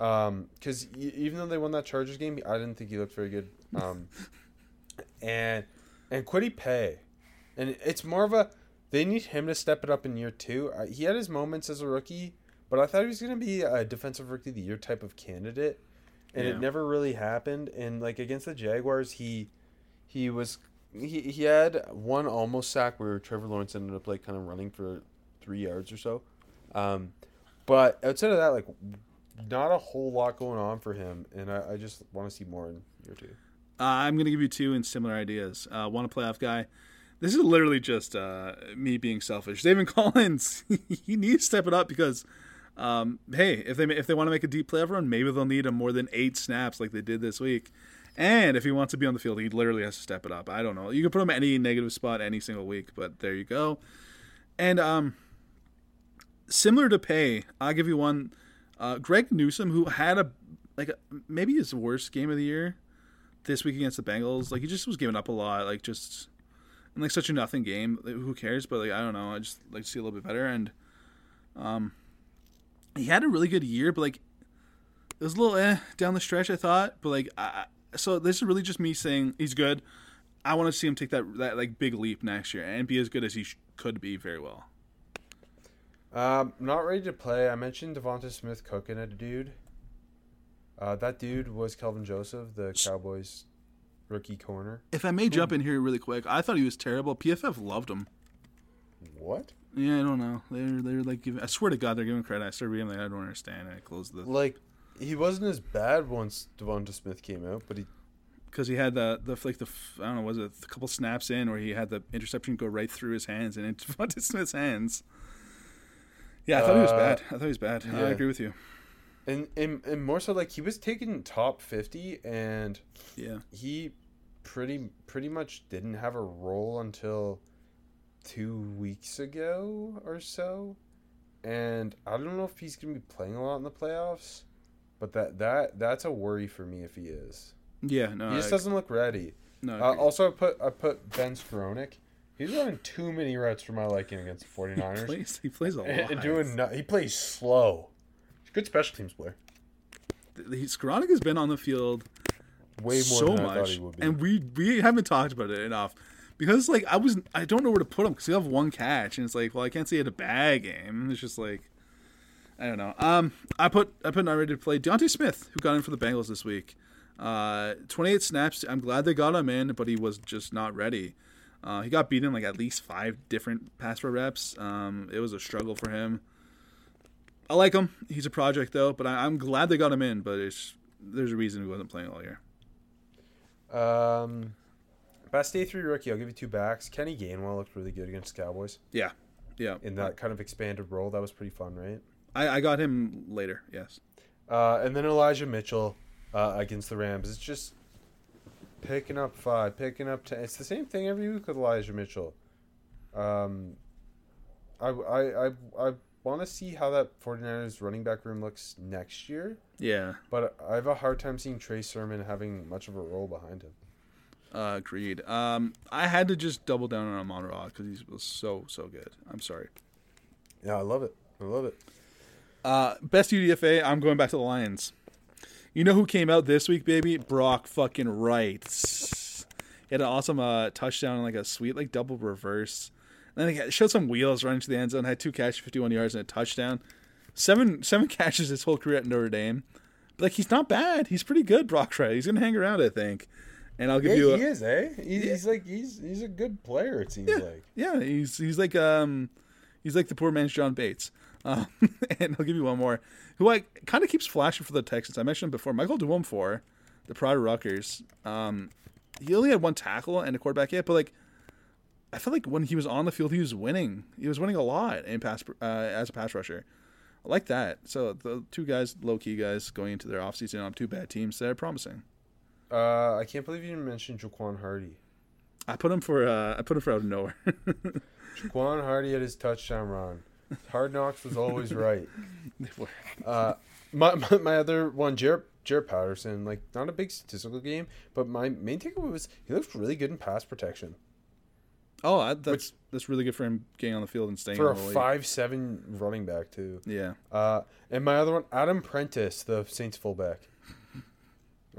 Um, because even though they won that Chargers game, I didn't think he looked very good. *laughs* Um, and and Kwity Paye, and it's more of a they need him to step it up in year two. Uh, he had his moments as a rookie, but I thought he was going to be a defensive rookie of the year type of candidate, and Yeah. it never really happened. And like against the Jaguars, he he was he, he had one almost sack where Trevor Lawrence ended up like kind of running for three yards or so. Um, but outside of that, like not a whole lot going on for him, and I, I just want to see more in year two. Uh, I'm going to give you two in similar ideas. Uh, one a playoff guy. This is literally just uh, me being selfish. David *laughs* Collins, he needs to step it up because, um, hey, if they if they want to make a deep playoff run, maybe they'll need him more than eight snaps like they did this week. And if he wants to be on the field, he literally has to step it up. I don't know. You can put him any negative spot any single week, but there you go. And um, similar to Paye, I'll give you one. Uh, Greg Newsome, who had a like a, maybe his worst game of the year this week against the Bengals. Like he just was giving up a lot. Like just in like such a nothing game. Who cares? But like I don't know. I just like to see a little bit better. And um, he had a really good year, but like it was a little eh down the stretch. I thought, but like I, so this is really just me saying he's good. I want to see him take that that like big leap next year and be as good as he sh- could be very well. Um, not ready to play. I mentioned DeVonta Smith cooking a dude. Uh, that dude was Kelvin Joseph, the Cowboys rookie corner. If I may jump in here really quick, I thought he was terrible. PFF loved him. What? Yeah, I don't know. They're they're like giving. I swear to God, they're giving credit. I started reading like I don't understand. And I closed the Like, he wasn't as bad once DeVonta Smith came out, but he because he had the the like the I don't know was it a couple snaps in where he had the interception go right through his hands and into *laughs* DeVonta Smith's hands. Yeah, I thought he was Uh, bad. I thought he was bad. I agree with you. and, and and more so like he was taken top fifty, and Yeah, he pretty pretty much didn't have a role until two weeks ago or so, and I don't know if he's gonna be playing a lot in the playoffs, but that that that's a worry for me if he is. yeah. No, He just I, doesn't look ready. no. Uh, also, I put I put Ben Skowronek. He's running too many routes for my liking against the 49ers. *laughs* he plays, he plays a lot. and, and doing no- he plays slow. He's a good special teams player. he, Skowronek has been on the field Way more so than I thought much, he would be. and we we haven't talked about it enough because like I was I don't know where to put him because he have one catch and it's like well I can't say had a bad game. It's just like I don't know. Um, I put I put ready to play D'Ante Smith who got in for the Bengals this week. Uh, 28 snaps. I'm glad they got him in, but he was just not ready. Uh, he got beaten like at least five different pass pro reps. Um, it was a struggle for him. I like him. He's a project though, but I, I'm glad they got him in. But there's a reason he wasn't playing all year. Um, best day three rookie. I'll give you two backs. Kenny Gainwell looked really good against the Cowboys Yeah, yeah. in that kind of expanded role. That was pretty fun, right? I, I got him later. Yes. Uh, and then Elijah Mitchell uh, against the Rams. It's just picking up five, picking up ten. It's the same thing every week with Elijah Mitchell. Um, I I I, I want to see how that 49ers running back room looks next year, Yeah. but I have a hard time seeing Trey Sermon having much of a role behind him. Uh, agreed. Um, I had to just double down on Amon Ra because he was so so good. I'm sorry. Yeah, I love it. I love it. Uh, best UDFA. I'm going back to the Lions. You know who came out this week, baby? Brock fucking Wright. He had an awesome uh, touchdown and like a sweet like double reverse. And then he showed some wheels running to the end zone. Had two catches, 51 yards, and a touchdown. Seven seven *laughs* catches his whole career at Notre Dame. But like he's not bad. He's pretty good, Brock Wright. He's gonna hang around, I think. And I'll give Yeah, you a, he is, eh? He's, he's like he's he's a good player. It seems like. Yeah, he's he's like um he's like the poor man's John Bates. *laughs* Um, and I'll give you one more, who I kind of keeps flashing for the Texans. I mentioned him before, Michael Dwumfour, the Pride Rutgers. Um, he only had one tackle and a quarterback hit, but like I felt like when he was on the field, he was winning. He was winning a lot in pass uh, as a pass rusher. I like that. So the two guys, low key guys, going into their offseason on two bad teams, they're promising. Uh, I can't believe you didn't mention Jaquan Hardy. I put him for uh, I put him for out of nowhere. *laughs* Jaquan Hardy had his touchdown run. Hard Knocks was always *laughs* right. Uh, my, my my other one, Jaret Jaret Patterson, like not a big statistical game, but my main takeaway was he looked really good in pass protection oh, I, that's that's really good for him getting on the field and staying for a in the league. five seven running back too. Yeah. Uh, and my other one, Adam Prentice, the Saints fullback.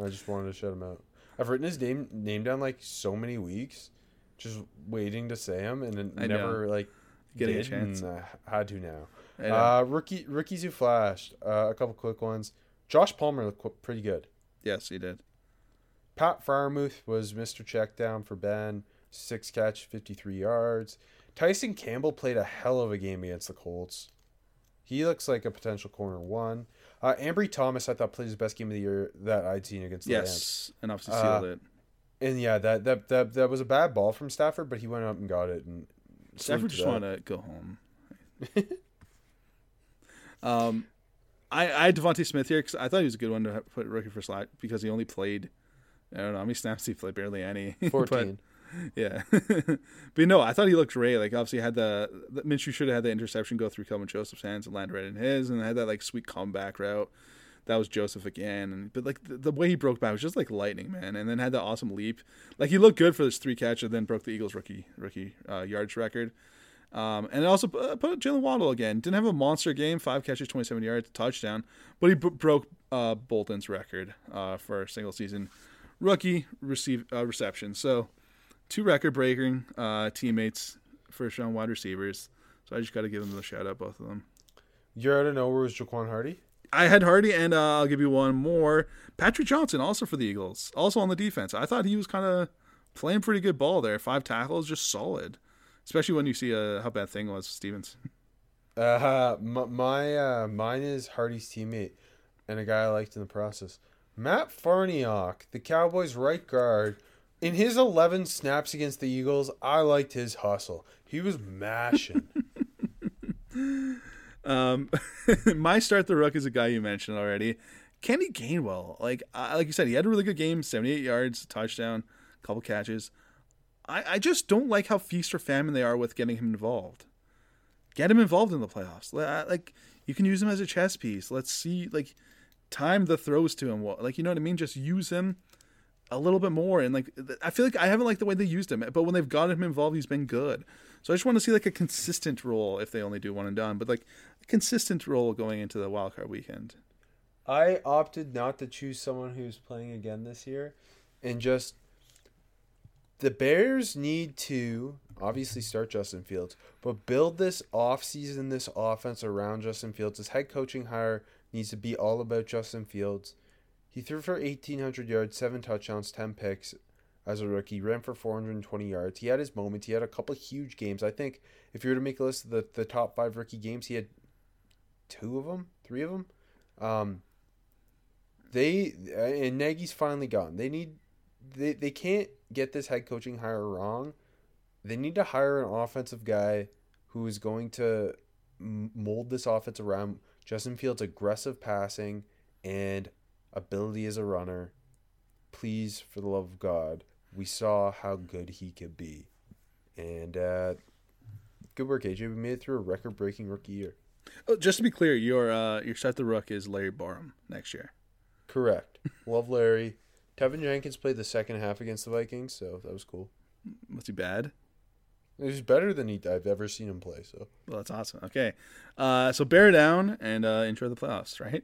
I just wanted to shut him out. I've written his name name down like so many weeks, just waiting to say him, and then I know. never like Getting a chance. and, uh, had to now. Know. Uh, rookie rookies who flashed. Uh, a couple quick ones. Josh Palmer looked pretty good. Yes, he did. Pat Freiermuth was Mr. Checkdown for Ben. Six catch, 53 yards. Tyson Campbell played a hell of a game against the Colts. He looks like a potential corner one. Uh, Ambry Thomas, I thought, played his best game of the year that I'd seen against the Rams. Yes, and obviously Uh, sealed it. And yeah, that, that that that was a bad ball from Stafford, but he went up and got it. And Stafford just wanted to go home. *laughs* um, I I had DeVonta Smith here because I thought he was a good one to put rookie for slot because he only played. I don't know how many snaps he played, barely any. *laughs* fourteen. *laughs* yeah, *laughs* but no, I thought he looked great. Like obviously had the, the Minshew should have had the interception go through Kelvin Joseph's hands and land right in his, and had that like sweet comeback route. That was Joseph again, and but like the, the way he broke back was just like lightning, man. And then had that awesome leap. Like he looked good for this three catch, and then broke the Eagles rookie rookie uh, yards record. Um, and also uh, put Jaylen Waddle again. Didn't have a monster game, five catches, 27 yards, touchdown, but he b- broke uh, Boldin's record uh, for a single season rookie receive uh, reception. So two record breaking uh, teammates, first round wide receivers. So I just got to give them a shout out, both of them. You're out of nowhere was Jaquan Hardy. I had Hardy, and uh, I'll give you one more. Patrick Johnson, also for the Eagles, also on the defense. I thought he was kind of playing pretty good ball there. Five tackles, just solid especially when you see uh, how bad thing was Stevens. *laughs* Uh, my, my uh, mine is Hardy's teammate and a guy I liked in the process. Matt Farniok, the Cowboys' right guard, in his 11 snaps against the Eagles, I liked his hustle. He was mashing. *laughs* um, *laughs* my start the rook is a guy you mentioned already, Kenny Gainwell. Like uh, like you said, he had a really good game, 78 yards, touchdown, couple catches. I, I just don't like how feast or famine they are with getting him involved. Get him involved in the playoffs. Like you can use him as a chess piece. Let's see, like time the throws to him. Like you know what I mean? Just use him a little bit more. And like I feel like I haven't liked the way they used him, but when they've got him involved, he's been good. So I just want to see like a consistent role if they only do one and done, but like a consistent role going into the wildcard weekend. I opted not to choose someone who's playing again this year, and just the Bears need to obviously start Justin Fields, but build this offseason, this offense around Justin Fields. This head coaching hire needs to be all about Justin Fields. He threw for 1,800 yards, seven touchdowns, 10 picks as a rookie, ran for 420 yards. He had his moments. He had a couple huge games. I think if you were to make a list of the, the top five rookie games, he had two of them, three of them. Um, they and Nagy's finally gone. They need they, they can't get this head coaching hire wrong. They need to hire an offensive guy who is going to mold this offense around Justin Fields' aggressive passing and ability as a runner. Please, for the love of God, we saw how good he could be. And uh, good work, AJ. We made it through a record breaking rookie year. Oh, just to be clear, your uh, your set the rook is Larry Borom next year. Correct. *laughs* Love Larry. Teven Jenkins played the second half against the Vikings, so that was cool. Was he bad? He was better than he I've ever seen him play. So well, that's awesome. Okay, uh, so bear down and uh, enjoy the playoffs, right?